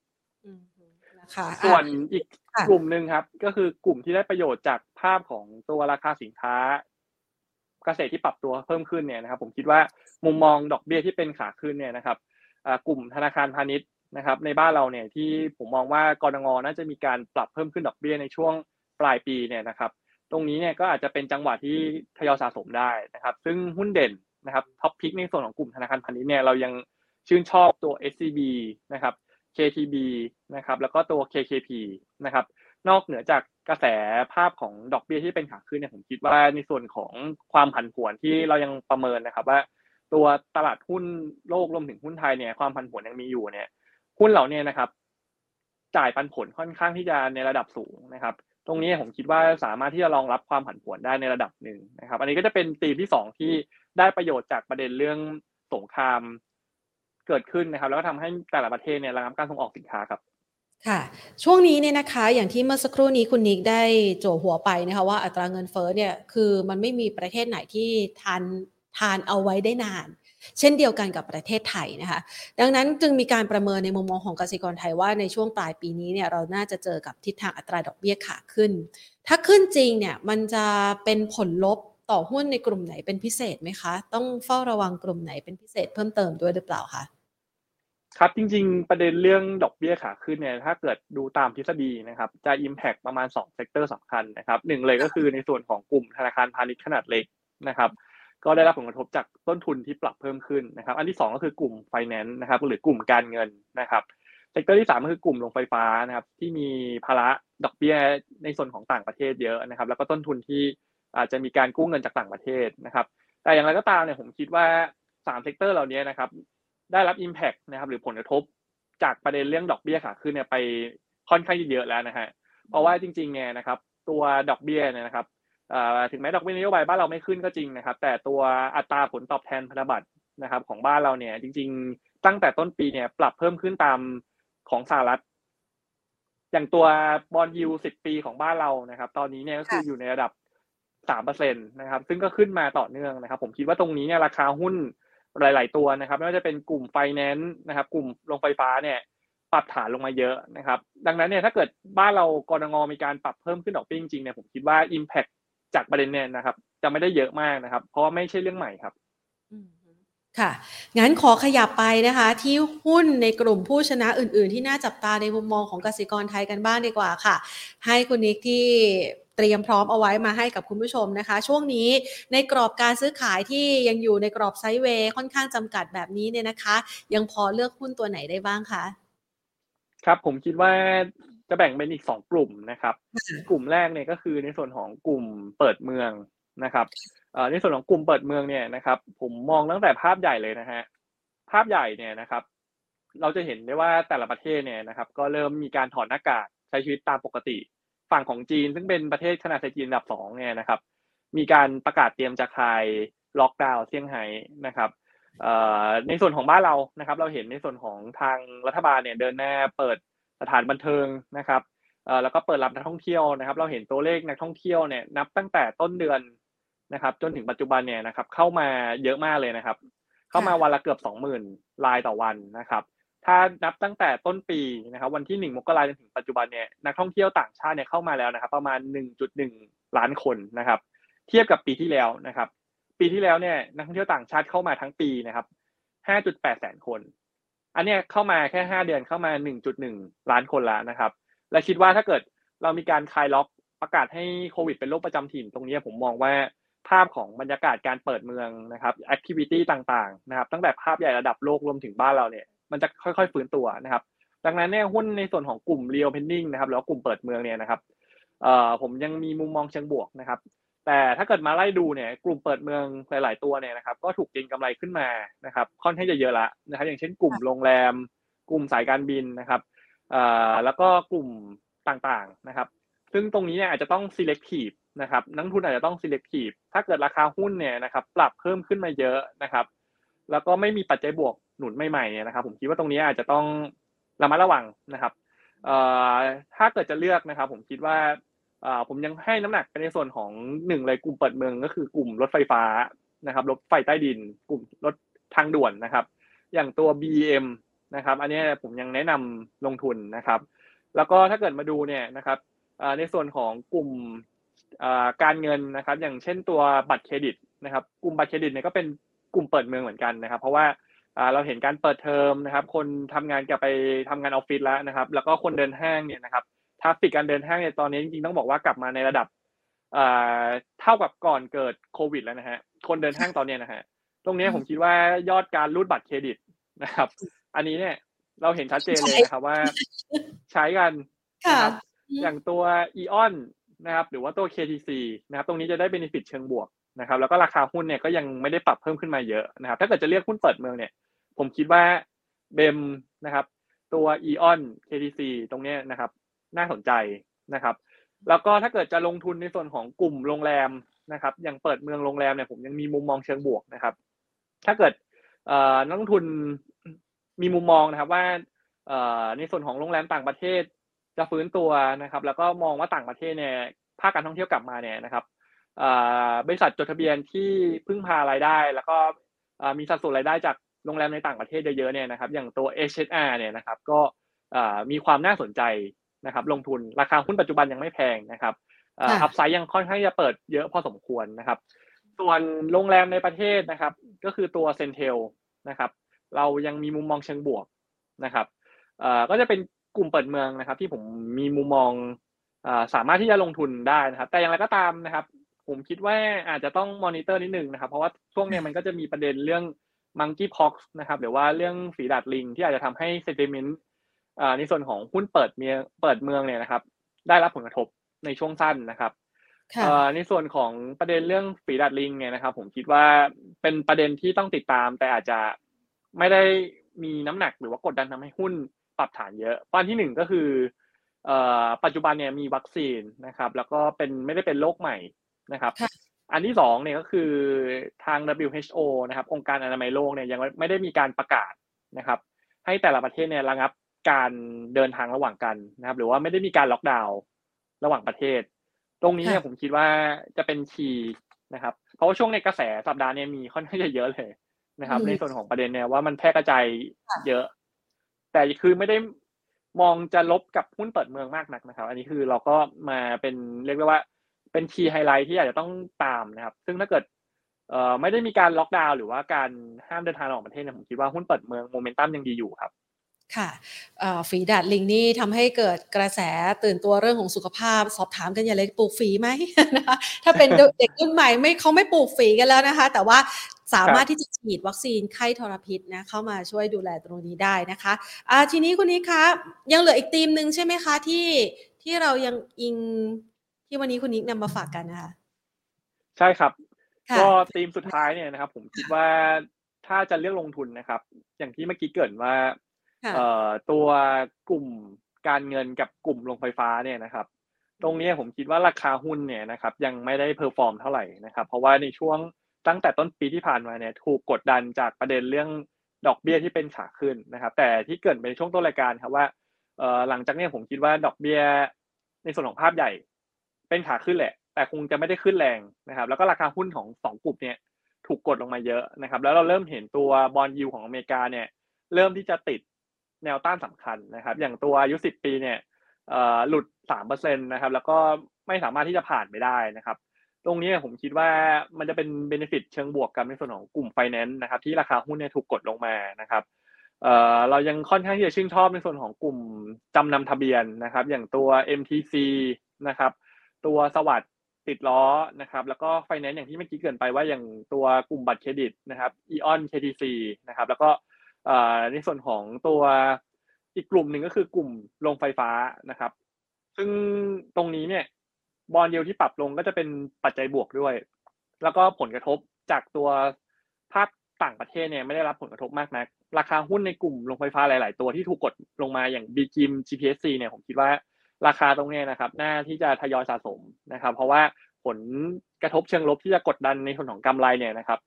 ส่วนอีกกลุ่มหนึ่งครับ ก็คือกลุ่มที่ได้ประโยชน์จากภาพของตัวราคาสินค้า เกษตรที่ปรับตัวเพิ่มขึ้นเนี่ยนะครับ ผมคิดว่ามุมมองดอกเบี้ยที่เป็นขาขึ้นเนี่ยนะครับกลุ่มธนาคารพาณิชย์นะครับ ในบ้านเราเนี่ยที่ผมมองว่ากรงงน่าจะมีการปรับเพิ่มขึ้นดอกเบี้ยในช่วงปลายปีเนี่ยนะครับ ตรงนี้เนี่ยก็อาจจะเป็นจังหวะที่ทยอยสะสมได้นะครับ ซึ่งหุ้นเด่นนะครับท็อปพิกในส่วนของกลุ่มธนาคารพาณิชย์เนี่ยเรายังชื่นชอบตัว SCB นะครับ KTB นะครับแล้วก็ตัว KKP นะครับนอกเหนือจากกระแสภาพของดอกเบี้ยที่เป็นขาขึ้นเนี่ยผมคิดว่าในส่วนของความผันผวนที่เรายังประเมินนะครับว่า ตัวตลาดหุ้นโลกรวมถึงหุ้นไทยเนี่ยความผันผวนยังมีอยู่เนี่ยหุ้นเหล่านี้นะครับ จ่ายปันผลค่อนข้างที่จะในระดับสูงนะครับ ตรงนี้ผมคิดว่าสามารถที่จะรองรับความผันผวนได้ในระดับหนึ่งนะครับ อันนี้ก็จะเป็นตีมที่สองที่ได้ประโยชน์จากประเด็นเรื่องสงคราม เกิดขึ้นนะครับ แล้วก็ทำให้แต่ละประเทศเนี่ยระงับการส่งออกสินค้าครับค่ะช่วงนี้เนี่ยนะคะอย่างที่เมื่อสักครู่นี้คุณนิกได้โจหัวไปนะคะว่าอัตราเงินเฟ้อเนี่ยคือมันไม่มีประเทศไหนที่ทานทานเอาไว้ได้นาน เช่นเดียวกันกับประเทศไทยนะคะดังนั้นจึงมีการประเมินในมุมมองของกสิกรไทยว่าในช่วงปลายปีนี้เนี่ยเราน่าจะเจอกับทิศทางอัตราดอกเบี้ยขาขึ้น ถ้าขึ้นจริงเนี่ยมันจะเป็นผลลบต่อหุ้นในกลุ่มไหนเป็นพิเศษไหมคะ ต้องเฝ้าระวังกลุ่มไหนเป็นพิเศษเพิ่มเติมด้วยหรือเปล่าคะ ครับจริงๆ ประเด็นเรื่องดอกเบี้ยขาขึ้นเนี่ยถ้าเกิดดูตามทฤษฎีนะครับจะ Impact ประมาณ2 sector สำคัญนะครับหนึ่งเลยก็คือในส่วนของกลุ่มธนาคารพาณิชย์ขนาดเล็กนะครับก็ได้รับผลกระทบจากต้นทุนที่ปรับเพิ่มขึ้นนะครับ อันที่ 2 ก็คือกลุ่มไฟแนนซ์นะครับหรือกลุ่มการเงินนะครับ sector ที่ 3 ก็คือกลุ่มโรงไฟฟ้านะครับที่มีภาระดอกเบี้ยในส่วนของต่างประเทศเยอะนะครับ แล้วก็ต้นทุนที่อาจจะมีการกู้เงินจากต่างประเทศนะครับ แต่อย่างไรก็ตามเนี่ยผมคิดว่า3 sector เหล่านี้นะครับ ได้รับ Impact นะครับ หรือผลกระทบจากประเด็นเรื่องดอกเบี้ยขาขึ้นเนี่ยไปค่อนข้างเยอะแล้วนะฮะเพราะว่าจริงๆเนี่ยนะครับ ตัวดอกเบี้ยเนี่ยนะครับถึงแม้ดอกเบี้ยนโยบายบ้านเราไม่ขึ้นก็จริงนะครับ แต่ตัวอัตราผลตอบแทนพันธบัตรนะครับ ของบ้านเราเนี่ย จริง ๆ ตั้งแต่ต้นปีเนี่ย ปรับเพิ่มขึ้นตามของสหรัฐอย่างตัว bond yield สิบปีของบ้านเรานะครับ ตอนนี้เนี่ยก็คืออยู่ในระดับสามเปอร์เซ็นต์นะครับ ซึ่งก็ขึ้นมาต่อเนื่องนะครับ ผมคิดว่าตรงนี้เนี่ยราคาหุ้น หลาย ๆ ตัวนะครับ ไม่ว่าจะเป็นกลุ่มไฟแนนซ์นะครับ กลุ่มโรงไฟฟ้าเนี่ยปรับฐานลงมาเยอะนะครับ ดังนั้นเนี่ยถ้าเกิดบ้านเรากรงงมีการปรับเพิ่มขึ้นดอกเบี้ยจริงๆเนี่ยผมคิดว่า Impact จากประเด็นเนี่ยนะครับ จะไม่ได้เยอะมากนะครับ เพราะไม่ใช่เรื่องใหม่ครับค่ะงั้นขอขยับไปนะคะ ที่หุ้นในกลุ่มผู้ชนะอื่น ๆ ที่น่าจับตาในมุมมองของกสิกรไทยกันบ้างดีกว่าค่ะ ให้คุณนิกที่ เตรียมพร้อมเอาไว้มาให้กับคุณผู้ชมนะคะ ช่วงนี้ในกรอบการซื้อขายที่ยังอยู่ในกรอบไซด์เวย์ค่อนข้างจำกัดแบบนี้เนี่ยนะคะ ยังพอเลือกหุ้นตัวไหนได้บ้างคะครับผมคิดว่าจะแบ่งเป็นอีกสองกลุ่มนะครับ กลุ่มแรกเนี่ยก็คือในส่วนของกลุ่มเปิดเมืองนะครับในส่วนของกลุ่มเปิดเมืองเนี่ยนะครับ ผมมองตั้งแต่ภาพใหญ่เลยนะฮะภาพใหญ่เนี่ยนะครับ เราจะเห็นได้ว่าแต่ละประเทศเนี่ยนะครับ ก็เริ่มมีการถอดหน้ากากใช้ชีวิตตามปกติ ฝั่งของจีน ซึ่งเป็นประเทศขนาดเศรษฐกิจอันดับสองเนี่ยนะครับ มีการประกาศเตรียมจะคลายล็อกดาวน์เซี่ยงไฮ้นะครับในส่วนของบ้านเรานะครับ เราเห็นในส่วนของทางรัฐบาลเนี่ยเดินหน้าเปิดสถานบันเทิงนะครับแล้วก็เปิดรับนักท่องเที่ยวนะครับ เราเห็นตัวเลขนักท่องเที่ยวเนี่ยนับตั้งแต่ต้นเดือนนะครับ จนถึงปัจจุบันเนี่ยนะครับ เข้ามาเยอะมากเลยนะครับ เข้ามาวันละเกือบสองหมื่นรายต่อวันนะครับ ถ้านับตั้งแต่ต้นปีนะครับวันที่หนึ่งมกราจนถึงปัจจุบันเนี่ยนักท่องเที่ยวต่างชาติเนี่ยเข้ามาแล้วนะครับ ประมาณหนึ่งจุดหนึ่งล้านคนนะครับ เทียบกับปีที่แล้วนะครับ ปีที่แล้วเนี่ยนักท่องเที่ยวต่างชาติเข้ามาทั้งปีนะครับห้าจุดแปดแสนคน อันนี้เข้ามาแค่ห้าเดือนเข้ามาหนึ่งจุดหนึ่งล้านคนแล้วนะครับ และคิดว่าถ้าเกิดเรามีการคลายล็อกประกาศให้โควิดเป็นโรคประจำถิ่น ตรงนี้ผมมองว่าภาพของบรรยากาศการเปิดเมืองนะครับแอคทิวิตี้ต่างๆนะครับ ตั้งแต่ภาพใหญ่ระดับโลกรวมถึงบ้านเราเนี่ย มันจะค่อยๆฟื้นตัวนะครับ ดังนั้นเนี่ยหุ้นในส่วนของกลุ่ม real pending นะครับแล้วกลุ่มเปิดเมืองเนี่ยนะครับเอ่อผมยังมีมุมมองเชิงบวกนะครับ แต่ถ้าเกิดมาไล่ดูเนี่ยกลุ่มเปิดเมืองหลาย ๆตัวเนี่ยนะครับ ก็ถูกเก็งกำไรขึ้นมานะครับ ค่อนข้างจะเยอะละนะครับ อย่างเช่นกลุ่มโรงแรม กลุ่มสายการบินนะครับเอ่อแล้วก็กลุ่มต่างๆนะครับ ซึ่งตรงนี้เนี่ยอาจจะต้อง selective นะครับนักทุนอาจจะต้อง selective ถ้าเกิดราคาหุ้นเนี่ยนะครับ ปรับเพิ่มขึ้นมาเยอะนะครับ แล้วก็ไม่มีปัจจัยบวก หนุนใหม่ๆเนี่ยนะครับ ผมคิดว่าตรงนี้อาจจะต้องระมัดระวังนะครับถ้าเกิดจะเลือกนะครับ ผมคิดว่าผมยังให้น้ำหนักไปในส่วนของหนึ่งเลยกลุ่มเปิดเมืองก็คือกลุ่มรถไฟฟ้านะครับรถไฟใต้ดิน กลุ่มรถทางด่วนนะครับ อย่างตัว BM นะครับ อันนี้ผมยังแนะนำลงทุนนะครับ แล้วก็ถ้าเกิดมาดูเนี่ยนะครับในส่วนของกลุ่มการเงินนะครับ อย่างเช่นตัวบัตรเครดิตนะครับ กลุ่มบัตรเครดิตเนี่ยก็เป็นกลุ่มเปิดเมืองเหมือนกันนะครับ เพราะว่า เราเห็นการเปิดเทอมนะครับ คนทำงานกลับไปทำงานออฟฟิศแล้วนะครับ แล้วก็คนเดินห้างเนี่ยนะครับ traffic การเดินห้างเนี่ยตอนนี้จริงๆต้องบอกว่ากลับมาในระดับเท่ากับก่อนเกิดโควิดแล้วนะฮะคนเดินห้างตอนนี้นะฮะตรงนี้ผมคิดว่ายอดการรูดบัตรเครดิตนะครับ อันนี้เนี่ยเราเห็นชัดเจนเลยนะครับว่าใช้กันนะครับอย่างตัวอีออนนะครับ หรือว่าตัว KTC นะครับ ตรงนี้จะได้เบนฟิตเชิงบวกนะครับ แล้วก็ราคาหุ้นเนี่ยก็ยังไม่ได้ปรับเพิ่มขึ้นมาเยอะนะครับ ถ้าเกิดจะเรียกหุ้นเปิดเมืองเนี่ย ผมคิดว่าเบมนะครับ ตัวอีออน KTC ตรงนี้นะครับ น่าสนใจนะครับ แล้วก็ถ้าเกิดจะลงทุนในส่วนของกลุ่มโรงแรมนะครับ อย่างเปิดเมืองโรงแรมเนี่ยผมยังมีมุมมองเชิงบวกนะครับ ถ้าเกิดนักลงทุนมีมุมมองนะครับว่าในส่วนของโรงแรมต่างประเทศจะฟื้นตัวนะครับ แล้วก็มองว่าต่างประเทศเนี่ยภาคการท่องเที่ยวกลับมาเนี่ยนะครับบริษัทจดทะเบียนที่พึ่งพารายได้ แล้วก็มีสัดส่วนรายได้จาก โรงแรมในต่างประเทศเยอะๆเนี่ยนะครับอย่างตัว HSR เนี่ยนะครับก็มีความน่าสนใจนะครับลงทุนราคาหุ้นปัจจุบันยังไม่แพงนะครับอัพไซด์ยังค่อนข้างจะเปิดเยอะพอสมควรนะครับ ส่วนโรงแรมในประเทศนะครับ ก็คือตัวเซนเทลนะครับเรายังมีมุมมองเชิงบวกนะครับก็จะเป็นกลุ่มเปิดเมืองนะครับ ที่ผมมีมุมมองสามารถที่จะลงทุนได้นะครับ แต่อย่างไรก็ตามนะครับ ผมคิดว่าอาจจะต้องมอนิเตอร์นิดนึงนะครับ เพราะว่าช่วงนี้มันก็จะมีประเด็นเรื่อง monkeypox นะครับหรือว่าเรื่องฝีดาษลิงที่อาจจะทำให้ sentiment ในส่วนของหุ้นเปิดเมืองเปิดเมืองเนี่ยนะครับ ได้รับผลกระทบในช่วงสั้นนะครับในส่วนของประเด็นเรื่องฝีดาษลิงเนี่ยนะครับ ผมคิดว่าเป็นประเด็นที่ต้องติดตาม แต่อาจจะไม่ได้มีน้ำหนักหรือว่ากดดันทำให้หุ้นปรับฐานเยอะประเด็นที่หนึ่งก็คือปัจจุบันเนี่ยมีวัคซีนนะครับ แล้วก็เป็นไม่ได้เป็นโรคใหม่นะครับ อันที่สองเนี่ยก็คือทาง WHO นะครับ องค์การอนามัยโลกเนี่ยยังไม่ได้มีการประกาศนะครับ ให้แต่ละประเทศเนี่ยระงับการเดินทางระหว่างกันนะครับ หรือว่าไม่ได้มีการล็อกดาวน์ระหว่างประเทศ ตรงนี้เนี่ยผมคิดว่าจะเป็น key นะครับ เพราะว่าช่วงในกระแสสัปดาห์นี้มีค่อนข้างจะเยอะเลยนะครับ ในส่วนของประเด็นเนี่ยว่ามันแพร่กระจายเยอะ แต่คือไม่ได้มองจะลบกับหุ้นเปิดเมืองมากนักนะครับ อันนี้คือเราก็มาเป็นเรียกได้ว่า เป็น key highlight ที่อาจจะต้องตามนะครับ ซึ่งถ้าเกิดเอ่อไม่ได้มีการล็อกดาวน์หรือว่าการห้ามเดินทางออกประเทศเนี่ยผมคิดว่าหุ้นเปิดเมืองโมเมนตัมยังดีอยู่ครับค่ะฝีดาดลิงนี่ทำให้เกิดกระแสตื่นตัวเรื่องของสุขภาพ สอบถามกันอย่าเลยปลูกฝีไหมนะคะถ้าเป็นเด็กรุ่นใหม่ไม่เขาไม่ปลูกฝีกันแล้วนะคะ แต่ว่าสามารถที่จะฉีดวัคซีนไข้ทรพิษนะเข้ามาช่วยดูแลตรงนี้ได้นะคะะทีนี้คุณนี้คะยังเหลืออีกทีมหนึ่งใช่ไหมคะที่ที่เรายังอิง ที่วันนี้คุณนิกนำมาฝากกันนะคะ ใช่ครับ ก็ทีมสุดท้ายเนี่ยนะครับ ผมคิดว่าถ้าจะเลือกลงทุนนะครับ อย่างที่เมื่อกี้เกริ่นว่าเอ่อตัวกลุ่มการเงินกับกลุ่มโรงไฟฟ้าเนี่ยนะครับ ตรงนี้ผมคิดว่าราคาหุ้นเนี่ยนะครับ ยังไม่ได้ perform เท่าไหร่นะครับ เพราะว่าในช่วงตั้งแต่ต้นปีที่ผ่านมาเนี่ย ถูกกดดันจากประเด็นเรื่องดอกเบี้ยที่เป็นขาขึ้นนะครับ แต่ที่เกริ่นไปช่วงต้นรายการครับว่าเอ่อหลังจากนี้ผมคิดว่าดอกเบี้ยในส่วนของภาพใหญ่ เป็นขาขึ้นแหละ แต่คงจะไม่ได้ขึ้นแรงนะครับ แล้วก็ราคาหุ้นของสองกลุ่มเนี่ยถูกกดลงมาเยอะนะครับ แล้วเราเริ่มเห็นตัว bond yield ของอเมริกาเนี่ย เริ่มที่จะติดแนวต้านสำคัญนะครับ อย่างตัวอายุสิบปีเนี่ยหลุดสามเปอร์เซ็นตนะครับ แล้วก็ไม่สามารถที่จะผ่านไปได้นะครับ ตรงนี้ผมคิดว่ามันจะเป็น benefit เชิงบวกกับในส่วนของกลุ่มไฟแนนซ์นะครับ ที่ราคาหุ้นเนี่ยถูกกดลงมานะครับเรายังค่อนข้างที่จะชื่นชอบในส่วนของกลุ่มจำนำทะเบียนนะครับ อย่างตัว MTC นะครับ ตัวสวัสดิ์ติดล้อนะครับ แล้วก็ไฟแนนซ์อย่างที่เมื่อกี้เกริ่นไปว่าอย่างตัวกลุ่มบัตรเครดิตนะครับอีออน KTC นะครับ แล้วก็ในส่วนของตัวอีกกลุ่มหนึ่งก็คือกลุ่มโรงไฟฟ้านะครับ ซึ่งตรงนี้เนี่ย bond yield ที่ปรับลงก็จะเป็นปัจจัยบวกด้วย แล้วก็ผลกระทบจากตัวภาคต่างประเทศเนี่ยไม่ได้รับผลกระทบมากนัก ราคาหุ้นในกลุ่มโรงไฟฟ้าหลาย ๆ ตัวที่ถูกกดลงมาอย่าง b ี m GPSC เนี่ยผมคิดว่า ราคาตรงนี้นะครับน่าที่จะทยอยสะสมนะครับ เพราะว่าผลกระทบเชิงลบที่จะกดดันในส่วนของกำไรเนี่ยนะครับ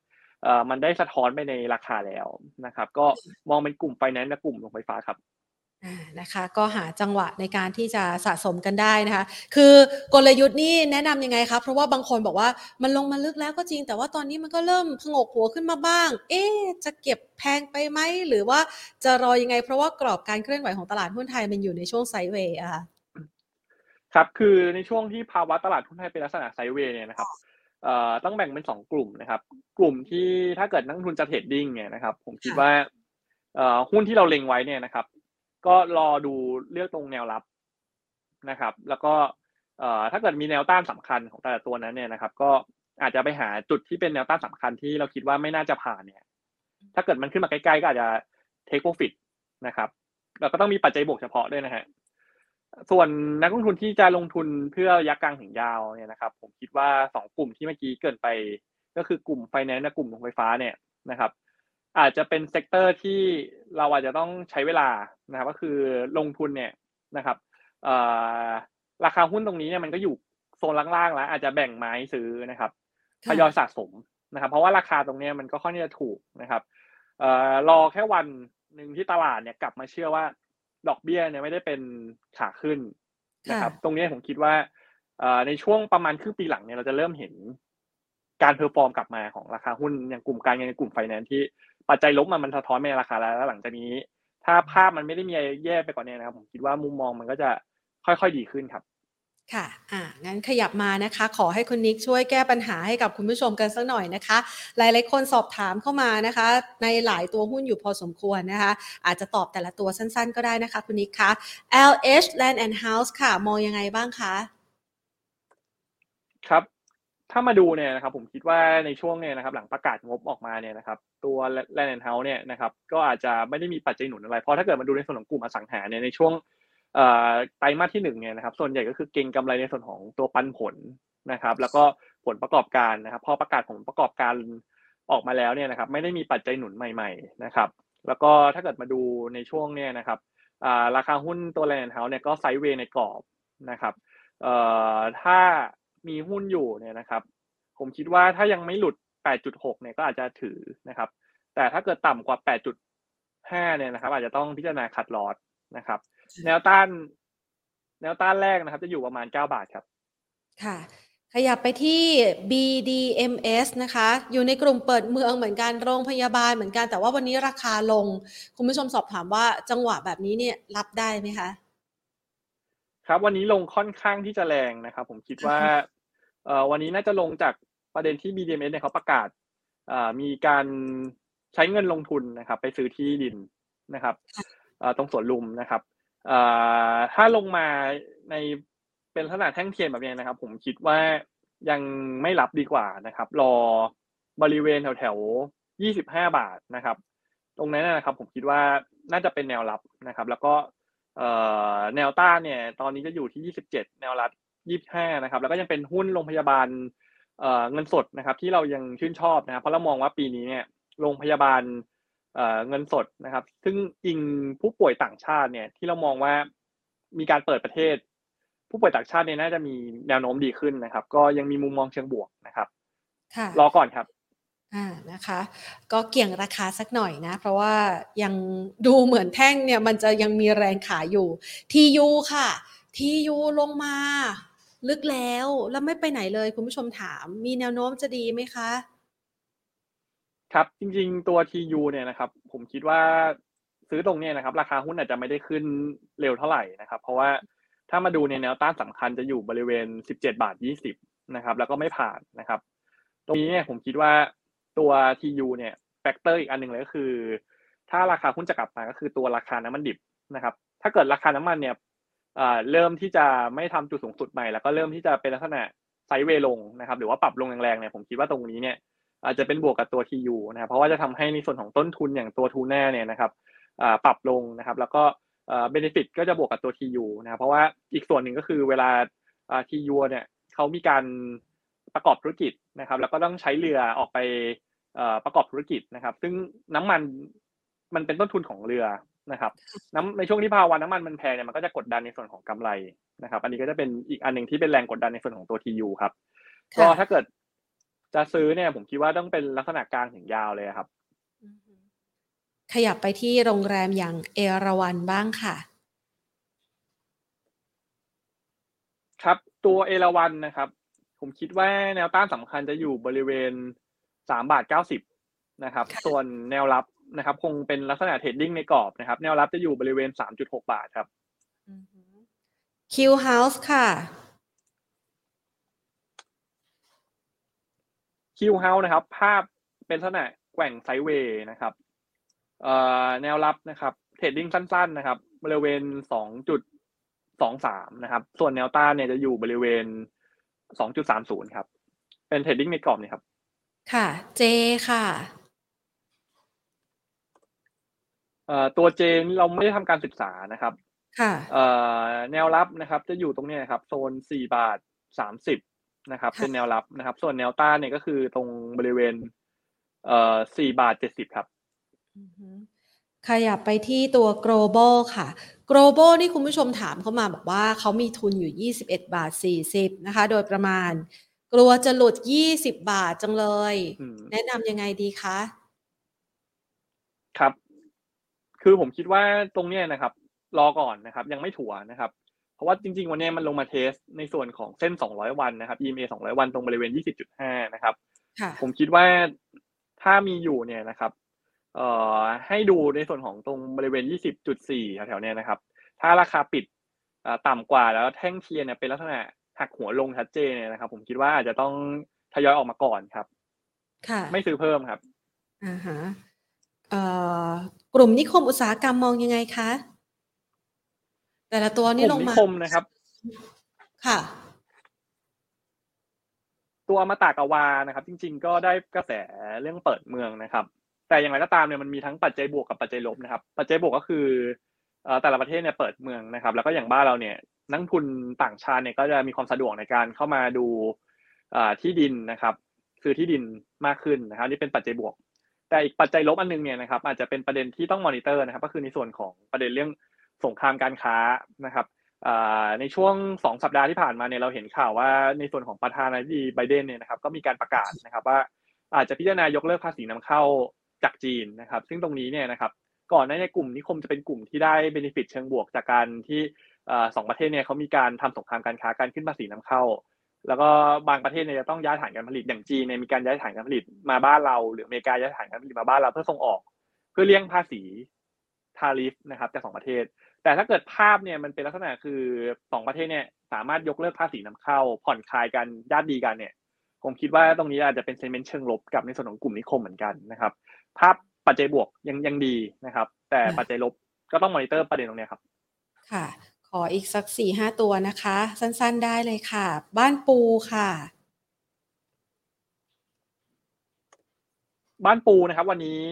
เอ่อมันได้สะท้อนไปในราคาแล้วนะครับ ก็มองเป็นกลุ่มไฟแนนซ์และกลุ่มโรงไฟฟ้าครับนะคะก็หาจังหวะในการที่จะสะสมกันได้นะคะ คือกลยุทธ์นี่แนะนํำยังไงครับเพราะว่าบางคนบอกว่ามันลงมาลึกแล้วก็จริง แต่ว่าตอนนี้มันก็เริ่มพงกหัวขึ้นมาบ้าง เอ๊จะเก็บแพงไปไหมหรือว่าจะรอยังไง เพราะว่ากรอบการเคลื่อนไหวของตลาดหุ้นไทยมันอยู่ในช่วงไซด์เวย์อะค รับ คือในช่วงที่ภาวะตลาดหุ้นไทยเป็นลักษณะไซด์เวย์เนี่ยนะครับเอ่อต้องแบ่งเป็นสองกลุ่มนะครับ กลุ่มที่ถ้าเกิดนักทุนจะเทรดดิ้งเนี่ยนะครับ ผมคิดว่าเอ่อหุ้นที่เราเล็งไว้เนี่ยนะครับ ก็รอดูเลือกตรงแนวรับนะครับ แล้วก็เอ่อถ้าเกิดมีแนวต้านสำคัญของแต่ละตัวนั้นเนี่ยนะครับ ก็อาจจะไปหาจุดที่เป็นแนวต้านสำคัญที่เราคิดว่าไม่น่าจะผ่านเนี่ย ถ้าเกิดมันขึ้นมาใกล้ๆก็อาจจะ take profit นะครับ แล้วก็ต้องมีปัจจัยบวกเฉพาะด้วยนะฮะ ส่วนนักลงทุนที่จะลงทุนเพื่อระยะกลางถึงยาวเนี่ยนะครับ ผมคิดว่าสองกลุ่มที่เมื่อกี้เกริ่นไป ก็คือกลุ่มไฟแนนซ์และกลุ่มโรงไฟฟ้าเนี่ยนะครับ อาจจะเป็น sector ที่เราอาจจะต้องใช้เวลานะครับ ก็คือลงทุนเนี่ยนะครับราคาหุ้นตรงนี้เนี่ยมันก็อยู่โซนล่างๆแล้ว อาจจะแบ่งไม้ซื้อนะครับทยอยสะสมนะครับ เพราะว่าราคาตรงนี้มันก็ค่อนข้างจะถูกนะครับรอแค่วันหนึ่งที่ตลาดเนี่ยกลับมาเชื่อว่า ดอกเบี้ยเนี่ยไม่ได้เป็นขาขึ้นนะครับ ตรงนี้ผมคิดว่าในช่วงประมาณครึ่งปีหลังเนี่ยเราจะเริ่มเห็นการ perform กลับมาของราคาหุ้นอย่างกลุ่มการเงินกลุ่มไฟแนนซ์ที่ปัจจัยลบมันมันสะท้อนในราคาแล้วแล้วหลังจากนี้ ถ้าภาพมันไม่ได้มีแย่ไปกว่านี้นะครับ ผมคิดว่ามุมมองมันก็จะค่อยๆดีขึ้นครับ ค่ะ อ่า งั้นขยับมานะคะ ขอให้คุณนิกช่วยแก้ปัญหาให้กับคุณผู้ชมกันสักหน่อยนะคะ หลายๆ คนสอบถามเข้ามานะคะ ในหลายตัวหุ้นอยู่พอสมควรนะคะ อาจจะตอบแต่ละตัวสั้นๆ ก็ได้นะคะ คุณนิกคะ LH Land and House ค่ะ มองยังไงบ้างคะ ครับ ถ้ามาดูเนี่ยนะครับ ผมคิดว่าในช่วงเนี่ยนะครับ หลังประกาศงบออกมาเนี่ยนะครับ ตัว Land and House เนี่ยนะครับ ก็อาจจะไม่ได้มีปัจจัยหนุนอะไร เพราะถ้าเกิดมาดูในส่วนของกลุ่มอสังหาเนี่ยในช่วง ไตรมาสที่หนึ่งเนี่ยนะครับส่วนใหญ่ก็คือเก่งกำไรในส่วนของตัวปันผลนะครับ แล้วก็ผลประกอบการนะครับพอประกาศผลประกอบการออกมาแล้วเนี่ยนะครับ ไม่ได้มีปัจจัยหนุนใหม่ ๆนะครับ แล้วก็ถ้าเกิดมาดูในช่วงเนี่ยนะครับราคาหุ้นตัวแลนด์เฮาส์เนี่ยก็ไซด์เวย์ในกรอบนะครับถ้ามีหุ้นอยู่เนี่ยนะครับ ผมคิดว่าถ้ายังไม่หลุด 8.6 เนี่ยก็อาจจะถือนะครับ แต่ถ้าเกิดต่ำกว่า 8.5 เนี่ยนะครับ อาจจะต้องพิจารณาขัดลอดนะครับ แนวต้าน แนวต้านแรกนะครับ จะอยู่ประมาณเก้าบาทครับ ค่ะ ขยับไปที่ BDMs นะคะ อยู่ในกลุ่มเปิดเมืองเหมือนกันโรงพยาบาลเหมือนกัน แต่ว่าวันนี้ราคาลง คุณผู้ชมสอบถามว่าจังหวะแบบนี้เนี่ยรับได้ไหมคะ ครับ วันนี้ลงค่อนข้างที่จะแรงนะครับ ผมคิดว่าเอ่อวันนี้น่าจะลงจากประเด็นที่ BDMs เนี่ยเขาประกาศมีการใช้เงินลงทุนนะครับ ไปซื้อที่ดินนะครับตรงสวนลุมนะครับ ถ้าลงมาในเป็นลักษณะแท่งเทียนแบบนี้นะครับ ผมคิดว่ายังไม่รับดีกว่านะครับ รอบริเวณแถวแถวยี่สิบห้าบาทนะครับ ตรงนั้นนะครับ ผมคิดว่าน่าจะเป็นแนวรับนะครับ แล้วก็แนวต้านเนี่ย ตอนนี้จะอยู่ที่ยี่สิบเจ็ดแนวรับยี่สิบห้านะครับ แล้วก็ยังเป็นหุ้นโรงพยาบาลเงินสดนะครับ ที่เรายังชื่นชอบนะครับ เพราะเรามองว่าปีนี้เนี่ยโรงพยาบาล เงินสดนะครับ ซึ่งอิงผู้ป่วยต่างชาติเนี่ยที่เรามองว่ามีการเปิดประเทศ ผู้ป่วยต่างชาติเนี่ยน่าจะมีแนวโน้มดีขึ้นนะครับ ก็ยังมีมุมมองเชิงบวกนะครับรอก่อนครับอ่านะคะ ก็เกี่ยงราคาสักหน่อยนะ เพราะว่ายังดูเหมือนแท่งเนี่ย มันจะยังมีแรงขายอยู่ทียูค่ะทียูลงมา ลึกแล้วแล้วไม่ไปไหนเลยคุณผู้ชมถาม มีแนวโน้มจะดีไหมคะ ครับ จริงๆ ตัว TU เนี่ยนะครับ ผมคิดว่าซื้อตรงเนี้นะครับ ราคาหุ้นอาจจะไม่ได้ขึ้นเร็วเท่าไหร่นะครับ เพราะว่าถ้ามาดูในแนวต้านสำคัญจะอยู่บริเวณ 17 บาท 20 นะครับ แล้วก็ไม่ผ่านนะครับ ตรงนี้เนี่ยผมคิดว่าตัว TU เนี่ย factor อีกอันหนึ่งเลยก็คือ ถ้าราคาหุ้นจะกลับมาก็คือตัวราคาน้ำมันดิบนะครับ ถ้าเกิดราคาน้ำมันเนี่ยเริ่มที่จะไม่ทำจุดสูงสุดใหม่ แล้วก็เริ่มที่จะเป็นลักษณะ sideway ลงนะครับ หรือว่าปรับลงแรงๆเนี่ยผมคิดว่าตรงนี้เนี่ย อาจจะเป็นบวกกับตัว TU นะครับเพราะว่าจะทำให้ในส่วนของต้นทุนอย่างตัวทูน่าเนี่ยนะครับปรับลงนะครับ แล้วก็เบนฟิตก็จะบวกกับตัว TU นะครับเพราะว่าอีกส่วนหนึ่งก็คือเวลา TU เนี่ยเขามีการประกอบธุรกิจนะครับ แล้วก็ต้องใช้เรือออกไปประกอบธุรกิจนะครับ ซึ่งน้ำมันมันเป็นต้นทุนของเรือนะครับน้ำในช่วงที่ภาวะน้ำมันมันแพงเนี่ยมันก็จะกดดันในส่วนของกำไรนะครับ อันนี้ก็จะเป็นอีกอันหนึ่งที่เป็นแรงกดดันในส่วนของตัว TU ครับก็ถ้าเกิด จะซื้อเนี่ยผมคิดว่าต้องเป็นลักษณะกลางถึงยาวเลยครับ ขยับไปที่โรงแรมอย่างเอราวันบ้างค่ะ ครับตัวเอราวันนะครับ ผมคิดว่าแนวต้านสำคัญจะอยู่บริเวณสามบาทเก้าสิบนะครับ ส่วนแนวรับนะครับ คงเป็นลักษณะ trading ในกรอบนะครับ แนวรับจะอยู่บริเวณสามจุดหกบาทครับคิวเฮาส์ค่ะ คิวเฮาส์นะครับ ภาพเป็นลักษณะแกว่ง sideway นะครับแนวรับนะครับ trading สั้น ๆ นะครับ บริเวณสองจุดสองสามนะครับ ส่วนแนวต้านเนี่ยจะอยู่บริเวณสองจุดสามศูนย์ครับ เป็น trading ในกรอบนี่ครับ ค่ะ เจค่ะตัวเจเนี่ยเราไม่ได้ทำการศึกษานะครับ ค่ะแนวรับนะครับ จะอยู่ตรงนี้ครับ โซนสี่บาทสามสิบ นะครับ เป็นแนวรับนะครับ ส่วนแนวต้านเนี่ยก็คือตรงบริเวณ เอ่อสี่บาทเจ็ดสิบครับขยับไปที่ตัว global ค่ะ global นี่คุณผู้ชมถามเข้ามาบอกว่าเขามีทุนอยู่ 21 บาท 40 นะคะ โดยประมาณ กลัวจะหลุด 20 บาทจังเลย แนะนำยังไงดีคะ ครับ คือผมคิดว่าตรงนี้นะครับ รอก่อนนะครับ ยังไม่ถัวนะครับเพ ราะว่าจริง ๆ วันนี้มันลงมาเทสในส่วนของเส้น 200 วันนะครับ EMA 200 วันตรงบริเวณ 20.5 นะครับ ผมคิดว่าถ้ามีอยู่เนี่ยนะครับเอ่อให้ดูในส่วนของตรงบริเวณ 20.4 แถวๆนี้นะครับ ถ้าราคาปิดต่ำกว่าแล้วแท่งเทียนเนี่ยเป็นลักษณะหักหัวลงชัดเจนเนี่ยนะครับ ผมคิดว่าอาจจะต้องทยอยออกมาก่อนครับ ค่ะ ไม่ซื้อเพิ่มครับอ่าฮะเอ่อกลุ่มนิคมอุตสาหกรรมมองยังไงคะ แต่ละตัวนี่ลงมานิคมนะครับ ค่ะ ตัวมาตากวานะครับ จริง ๆ ก็ได้กระแสเรื่องเปิดเมืองนะครับ แต่อย่างไรก็ตามเนี่ยมันมีทั้งปัจจัยบวกกับปัจจัยลบนะครับ ปัจจัยบวกก็คือแต่ละประเทศเนี่ยเปิดเมืองนะครับ แล้วก็อย่างบ้านเราเนี่ยนักทุนต่างชาติเนี่ยก็จะมีความสะดวกในการเข้ามาดูที่ดินนะครับซื้อที่ดินมากขึ้นนะครับนี่เป็นปัจจัยบวก แต่อีกปัจจัยลบอันนึงเนี่ยนะครับ อาจจะเป็นประเด็นที่ต้องมอนิเตอร์นะครับ ก็คือในส่วนของประเด็นเรื่อง สงครามการค้านะครับในช่วงสองสัปดาห์ที่ผ่านมาเนี่ยเราเห็นข่าวว่าในส่วนของประธานาธิบดีไบเดนเนี่ยนะครับก็มีการประกาศนะครับว่าอาจจะพิจารณายกเลิกภาษีนำเข้าจากจีนนะครับ ซึ่งตรงนี้เนี่ยนะครับก่อนหน้านี้กลุ่มนิคมจะเป็นกลุ่มที่ได้ benefit เชิงบวกจากการที่สองประเทศเนี่ยเขามีการทำสงครามการค้าการขึ้นภาษีนำเข้า แล้วก็บางประเทศเนี่ยจะต้องย้ายฐานการผลิตอย่างจีนเนี่ยมีการย้ายฐานการผลิตมาบ้านเรา หรืออเมริกาย้ายฐานการผลิตมาบ้านเราเพื่อส่งออก เพื่อเลี่ยงภาษีทาริฟนะครับจากสองประเทศ แต่ถ้าเกิดภาพเนี่ยมันเป็นลักษณะคือสองประเทศเนี่ยสามารถยกเลิกภาษีนำเข้า ผ่อนคลายกันญาติดีกันเนี่ย ผมคิดว่าตรงนี้อาจจะเป็นเซนเมนต์เชิงลบกับในส่วนของกลุ่มนิคมเหมือนกันนะครับ ภาพปัจจัยบวกยังยังดีนะครับ แต่ปัจจัยลบก็ต้องมอนิเตอร์ประเด็นตรงนี้ครับ ค่ะ ขออีกสักสี่ห้าตัวนะคะ สั้นๆได้เลยค่ะ บ้านปูค่ะ บ้านปูนะครับ วันนี้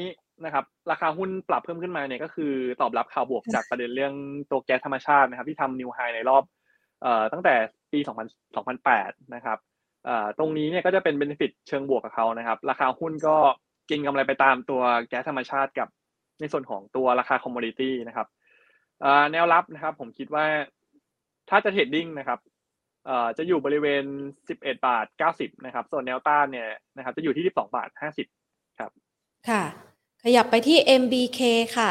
นะครับราคาหุ้นปรับเพิ่มขึ้นมาเนี่ยก็คือตอบรับข่าวบวกจากประเด็นเรื่องตัวแก๊สธรรมชาตินะครับ ที่ทำ new high ในรอบเอ่อตั้งแต่ปี 2000 2008 นะครับเอ่อตรงนี้เนี่ยก็จะเป็น benefit เชิงบวกกับเขานะครับ ราคาหุ้นก็กินกำไรไปตามตัวแก๊สธรรมชาติกับในส่วนของตัวราคา commodity นะครับแนวรับนะครับ ผมคิดว่าถ้าจะ trading นะครับจะอยู่บริเวณ 11 บาท 90 นะครับ ส่วนแนวต้านเนี่ยนะครับ จะอยู่ที่ 12 บาท 50 ครับ ค่ะ ขยับไปที่ MBK ค่ะ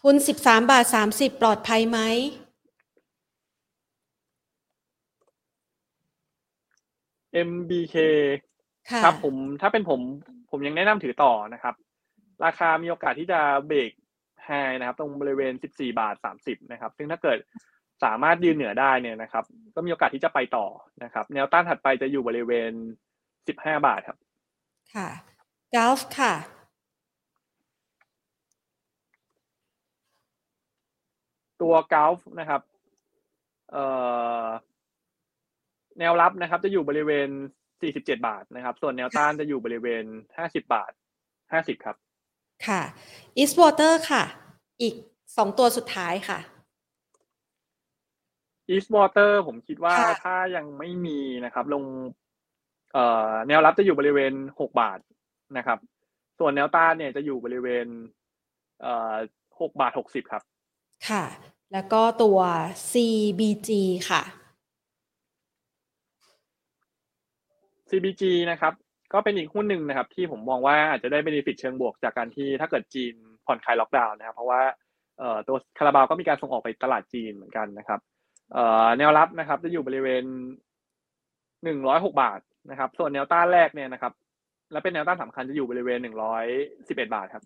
ทุน 13 บาท 30 ปลอดภัยไหม MBK ครับผมถ้าเป็นผมผมยังแนะนำถือต่อนะครับ ราคามีโอกาสที่จะเบรกไฮนะครับ ตรงบริเวณ 14 บาท 30 นะครับ ซึ่งถ้าเกิดสามารถยืนเหนือได้เนี่ยนะครับ ก็มีโอกาสที่จะไปต่อนะครับ แนวต้านถัดไปจะอยู่บริเวณ 15 บาทครับ ค่ะกอล์ฟค่ะ ตัวกอล์ฟนะครับเอ่อแนวรับนะครับ จะอยู่บริเวณ 47 บาทนะครับ ส่วนแนวต้านจะอยู่บริเวณ 50 บาท 50 ครับ ค่ะ Eastwater ค่ะ อีกสองตัวสุดท้ายค่ะ Eastwater ผมคิดว่าถ้ายังไม่มีนะครับ ลงเอ่อแนวรับจะอยู่บริเวณ 6 บาทนะครับ ส่วนแนวต้านเนี่ยจะอยู่บริเวณเอ่อ6บาท60ครับ ค่ะ แล้วก็ตัว CBG ค่ะ CBG นะครับ ก็เป็นอีกหุ้นหนึ่งนะครับ ที่ผมมองว่าอาจจะได้เบนฟิตเชิงบวกจากการที่ถ้าเกิดจีนผ่อนคลายล็อกดาวน์นะครับ เพราะว่าตัวคาราบาวก็มีการส่งออกไปตลาดจีนเหมือนกันนะครับแนวรับนะครับ จะอยู่บริเวณหนึ่งร้อยหกบาทนะครับ ส่วนแนวต้านแรกเนี่ยนะครับ และเป็นแนวต้านสำคัญจะอยู่บริเวณหนึ่งร้อยสิบเอ็ดบาทครับ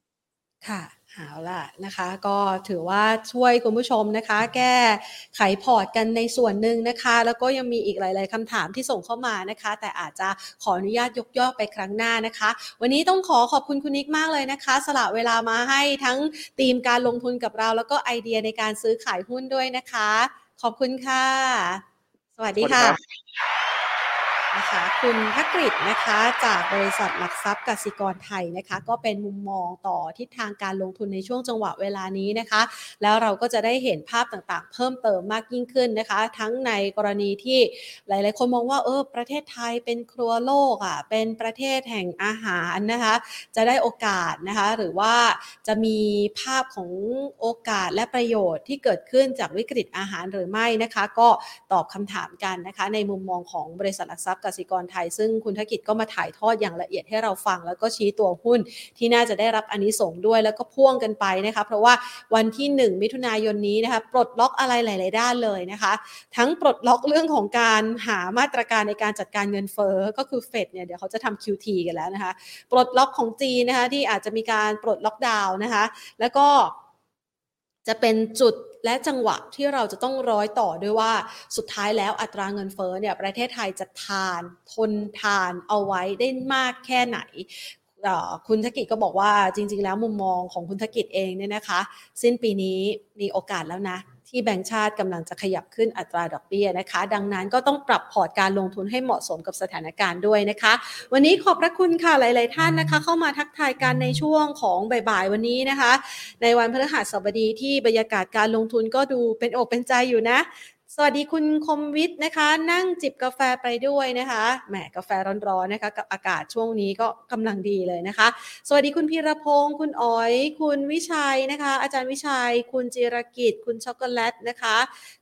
ค่ะเอาล่ะนะคะ ก็ถือว่าช่วยคุณผู้ชมนะคะ แก้ไขพอร์ตกันในส่วนหนึ่งนะคะ แล้วก็ยังมีอีกหลาย ๆคำถามที่ส่งเข้ามานะคะ แต่อาจจะขออนุญาตยกย่อไปครั้งหน้านะคะ วันนี้ต้องขอขอบคุณคุณนิกมากเลยนะคะ สละเวลามาให้ทั้งธีมการลงทุนกับเรา แล้วก็ไอเดียในการซื้อขายหุ้นด้วยนะคะ ขอบคุณค่ะ สวัสดีค่ะ นะคะคุณทักฤษนะคะจากบริษัทหลักทรัพย์กสิกรไทยนะคะ ก็เป็นมุมมองต่อทิศทางการลงทุนในช่วงจังหวะเวลานี้นะคะ แล้วเราก็จะได้เห็นภาพต่างๆ เพิ่มเติมมากยิ่งขึ้นนะคะ ทั้งในกรณีที่หลาย ๆ คนมองว่าเออประเทศไทยเป็นครัวโลกอะเป็นประเทศแห่งอาหารนะคะ จะได้โอกาสนะคะหรือว่าจะมีภาพของโอกาสและประโยชน์ที่เกิดขึ้นจากวิกฤตอาหารหรือไม่นะคะ ก็ตอบคำถามกันนะคะ ในมุมมองของบริษัทหลักทรัพย์กสิกรไทย ซึ่งคุณธกิจก็มาถ่ายทอดอย่างละเอียดให้เราฟัง แล้วก็ชี้ตัวหุ้นที่น่าจะได้รับอันนี้ส่งด้วยแล้วก็พ่วงกันไปนะคะ เพราะว่าวันที่ 1 มิถุนายนนี้นะคะปลดล็อกอะไรหลาย ๆ ด้านเลยนะคะ ทั้งปลดล็อกเรื่องของการหามาตรการในการจัดการเงินเฟ้อก็คือเฟดเนี่ยเดี๋ยวเขาจะทำ QT กันแล้วนะคะ ปลดล็อกของจีนนะคะที่อาจจะมีการปลดล็อกดาวน์นะคะ แล้วก็ จะเป็นจุดและจังหวะที่เราจะต้องร้อยต่อด้วยว่าสุดท้ายแล้วอัตราเงินเฟ้อเนี่ยประเทศไทยจะทาน ทนทานเอาไว้ได้มากแค่ไหนคุณธกิจก็บอกว่าจริง ๆ แล้วมุมมองของคุณธกิจเองเนี่ยนะคะ สิ้นปีนี้มีโอกาสแล้วนะ ที่แบงก์ชาติกำลังจะขยับขึ้นอัตราดอกเบี้ยนะคะ ดังนั้นก็ต้องปรับพอร์ตการลงทุนให้เหมาะสมกับสถานการณ์ด้วยนะคะ วันนี้ขอบพระคุณค่ะหลาย ๆ ท่านนะคะ เข้ามาทักทายกันในช่วงของบ่ายๆวันนี้นะคะ ในวันพฤหัสบดีที่บรรยากาศการลงทุนก็ดูเป็นอกเป็นใจอยู่นะ สวัสดีคุณคมวิทย์นะคะ นั่งจิบกาแฟไปด้วยนะคะแหมกาแฟร้อนๆนะคะ กับอากาศช่วงนี้ก็กำลังดีเลยนะคะ สวัสดีคุณพีรพงศ์คุณอ๋อย คุณวิชัยนะคะ อาจารย์วิชัย คุณจิรกิจ คุณช็อกโกแลตนะคะ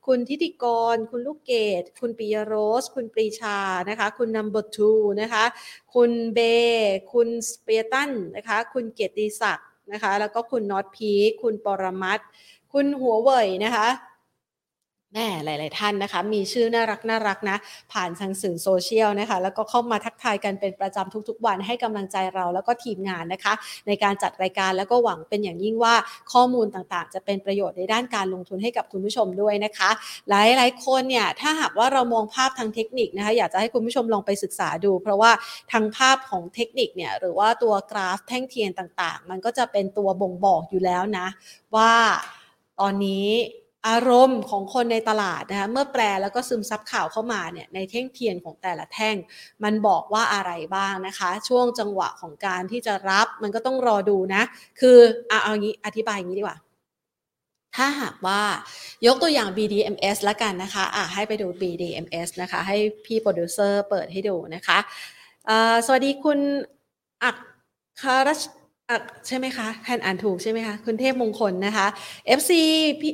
คุณทิติกร คุณลูกเกดคุณปิยโรส คุณปรีชานะคะ คุณนัมเบอร์ทูนะคะ คุณเบ คุณสเปียตันนะคะ คุณเกียรติศักดิ์นะคะ แล้วก็คุณน็อตพีคุณปรมัตคุณหัวเว่ยนะคะ แม่หลาย ๆ ท่านนะคะ มีชื่อน่ารักน่ารักนะ ผ่านทางสื่อโซเชียลนะคะ แล้วก็เข้ามาทักทายกันเป็นประจำทุก ๆ วันให้กำลังใจเราแล้วก็ทีมงานนะคะ ในการจัดรายการแล้วก็หวังเป็นอย่างยิ่งว่าข้อมูลต่าง ๆ จะเป็นประโยชน์ในด้านการลงทุนให้กับคุณผู้ชมด้วยนะคะ หลาย ๆ คนเนี่ยถ้าหากว่าเรามองภาพทางเทคนิคนะคะ อยากจะให้คุณผู้ชมลองไปศึกษาดู เพราะว่าทางภาพของเทคนิคเนี่ยหรือว่าตัวกราฟแท่งเทียนต่าง ๆ มันก็จะเป็นตัวบ่งบอกอยู่แล้วนะ ว่าตอนนี้ อารมณ์ของคนในตลาดนะคะเมื่อแปลแล้วก็ซึมซับข่าวเข้ามาเนี่ยในเท่งเทียนของแต่ละแท่ง มันบอกว่าอะไรบ้างนะคะ ช่วงจังหวะของการที่จะรับมันก็ต้องรอดูนะ คือเอาเอางี้อธิบายอย่างนี้ดีกว่า ถ้าหากว่ายกตัวอย่าง BDMs ละกันนะคะอะให้ไปดู BDMs นะคะ ให้พี่โปรดิวเซอร์เปิดให้ดูนะคะ สวัสดีคุณอักคารช ใช่ไหมคะแทนอ่านถูกใช่ไหมคะคุณเทพมงคลนะคะ FC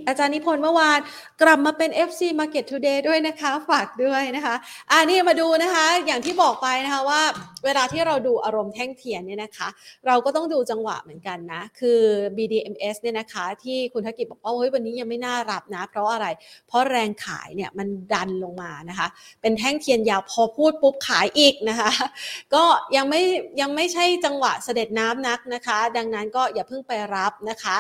อาจารย์นิพนธ์เมื่อวานกลับมาเป็น FC Market Today ด้วยนะคะ ฝากด้วยนะคะอ่านี่มาดูนะคะ อย่างที่บอกไปนะคะว่า เวลาที่เราดูอารมณ์แท่งเทียนเนี่ยนะคะ เราก็ต้องดูจังหวะเหมือนกันนะ คือ BDMs เนี่ยนะคะ ที่คุณธกิจบอกว่าเฮ้ยวันนี้ยังไม่น่ารับนะ เพราะอะไร เพราะแรงขายเนี่ยมันดันลงมานะคะ เป็นแท่งเทียนยาวพอพูดปุ๊บขายอีกนะคะ ก็ยังไม่ยังไม่ใช่จังหวะเสด็จน้ำนักนะคะดังนั้นก็อย่าเพิ่งไปรับนะคะ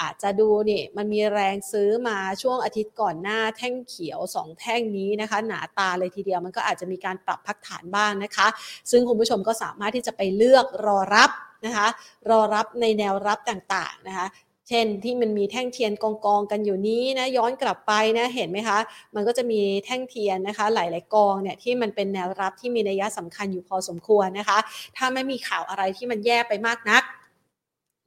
อาจจะดูนี่มันมีแรงซื้อมาช่วงอาทิตย์ก่อนหน้าแท่งเขียว 2 แท่งนี้นะคะ หนาตาเลยทีเดียวมันก็อาจจะมีการปรับพักฐานบ้างนะคะ ซึ่งคุณผู้ชมก็สามารถที่จะไปเลือกรอรับนะคะ รอรับในแนวรับต่างๆนะคะเช่นที่มันมีแท่งเทียนกองกองกันอยู่นี้นะย้อนกลับไปนะเห็นไหมคะ มันก็จะมีแท่งเทียนนะคะ หลาย ๆกองเนี่ยที่มันเป็นแนวรับที่มีนัยสำคัญอยู่พอสมควรนะคะ ถ้าไม่มีข่าวอะไรที่มันแย่ไปมากนัก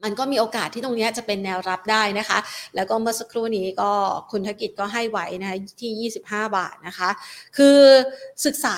มันก็มีโอกาสที่ตรงนี้จะเป็นแนวรับได้นะคะ แล้วก็เมื่อสักครู่นี้ก็คุณธกิจก็ให้ไว้นะคะที่ 25 บาทนะคะ คือศึกษา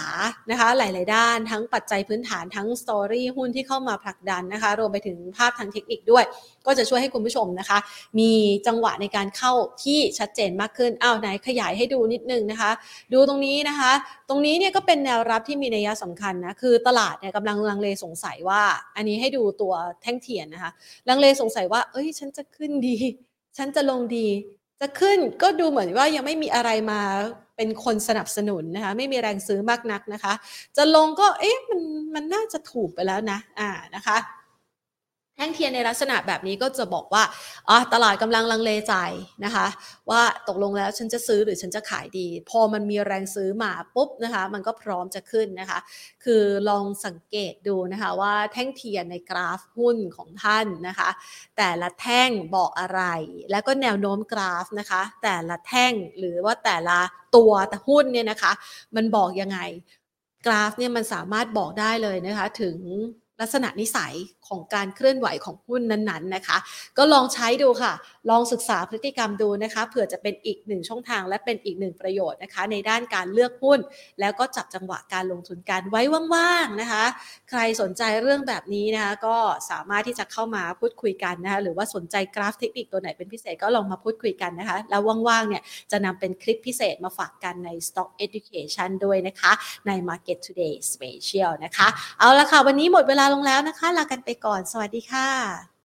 นะคะหลาย ๆ ด้านทั้งปัจจัยพื้นฐานทั้งสตอรี่หุ้นที่เข้ามาผลักดันนะคะ รวมไปถึงภาพทางเทคนิคด้วย ก็จะช่วยให้คุณผู้ชมนะคะ มีจังหวะในการเข้าที่ชัดเจนมากขึ้น อ้าวไหนขยายให้ดูนิดนึงนะคะ ดูตรงนี้นะคะ ตรงนี้เนี่ยก็เป็นแนวรับที่มีนัยสำคัญนะ คือตลาดเนี่ยกำลังลังเลสงสัยว่า อันนี้ให้ดูตัวแท่งเทียนนะคะลังเลสงสัยว่า เอ้ย ฉันจะขึ้นดี ฉันจะลงดี จะขึ้นก็ดูเหมือนว่ายังไม่มีอะไรมาเป็นคนสนับสนุนนะคะ ไม่มีแรงซื้อมากนักนะคะ จะลงก็ เอ๊ะ มัน มันน่าจะถูกไปแล้วนะ อ่า นะคะ ท่งเทียนในลักษณะแบบนี้ก็จะบอกว่าอ๋อตลาดกำลังลังเลใจนะคะ ว่าตกลงแล้วฉันจะซื้อหรือฉันจะขายดี พอมันมีแรงซื้อมาปุ๊บนะคะ มันก็พร้อมจะขึ้นนะคะ คือลองสังเกตดูนะคะว่าแท่งเทียนในกราฟหุ้นของท่านนะคะ แต่ละแท่งบอกอะไร แล้วก็แนวโน้มกราฟนะคะ แต่ละแท่งหรือว่าแต่ละตัวแต่หุ้นเนี่ยนะคะ มันบอกยังไงกราฟเนี่ยมันสามารถบอกได้เลยนะคะถึง ลักษณะนิสัยของการเคลื่อนไหวของหุ้นนั้นๆนะคะ ก็ลองใช้ดูค่ะ ลองศึกษาพฤติกรรมดูนะคะเผื่อจะเป็นอีกหนึ่งช่องทางและเป็นอีกหนึ่งประโยชน์นะคะ ในด้านการเลือกหุ้น แล้วก็จับจังหวะการลงทุนกันไว้ว่างๆนะคะ ใครสนใจเรื่องแบบนี้นะคะก็สามารถที่จะเข้ามาพูดคุยกันนะคะหรือว่าสนใจกราฟเทคนิคตัวไหนเป็นพิเศษก็ลองมาพูดคุยกันนะคะ แล้วว่างๆเนี่ยจะนำเป็นคลิปพิเศษมาฝากกันใน Stock Education ด้วยนะคะใน Market Today Special นะคะ เอาละค่ะวันนี้หมดเวลาลงแล้วนะคะ ลากันไปก่อน สวัสดีค่ะ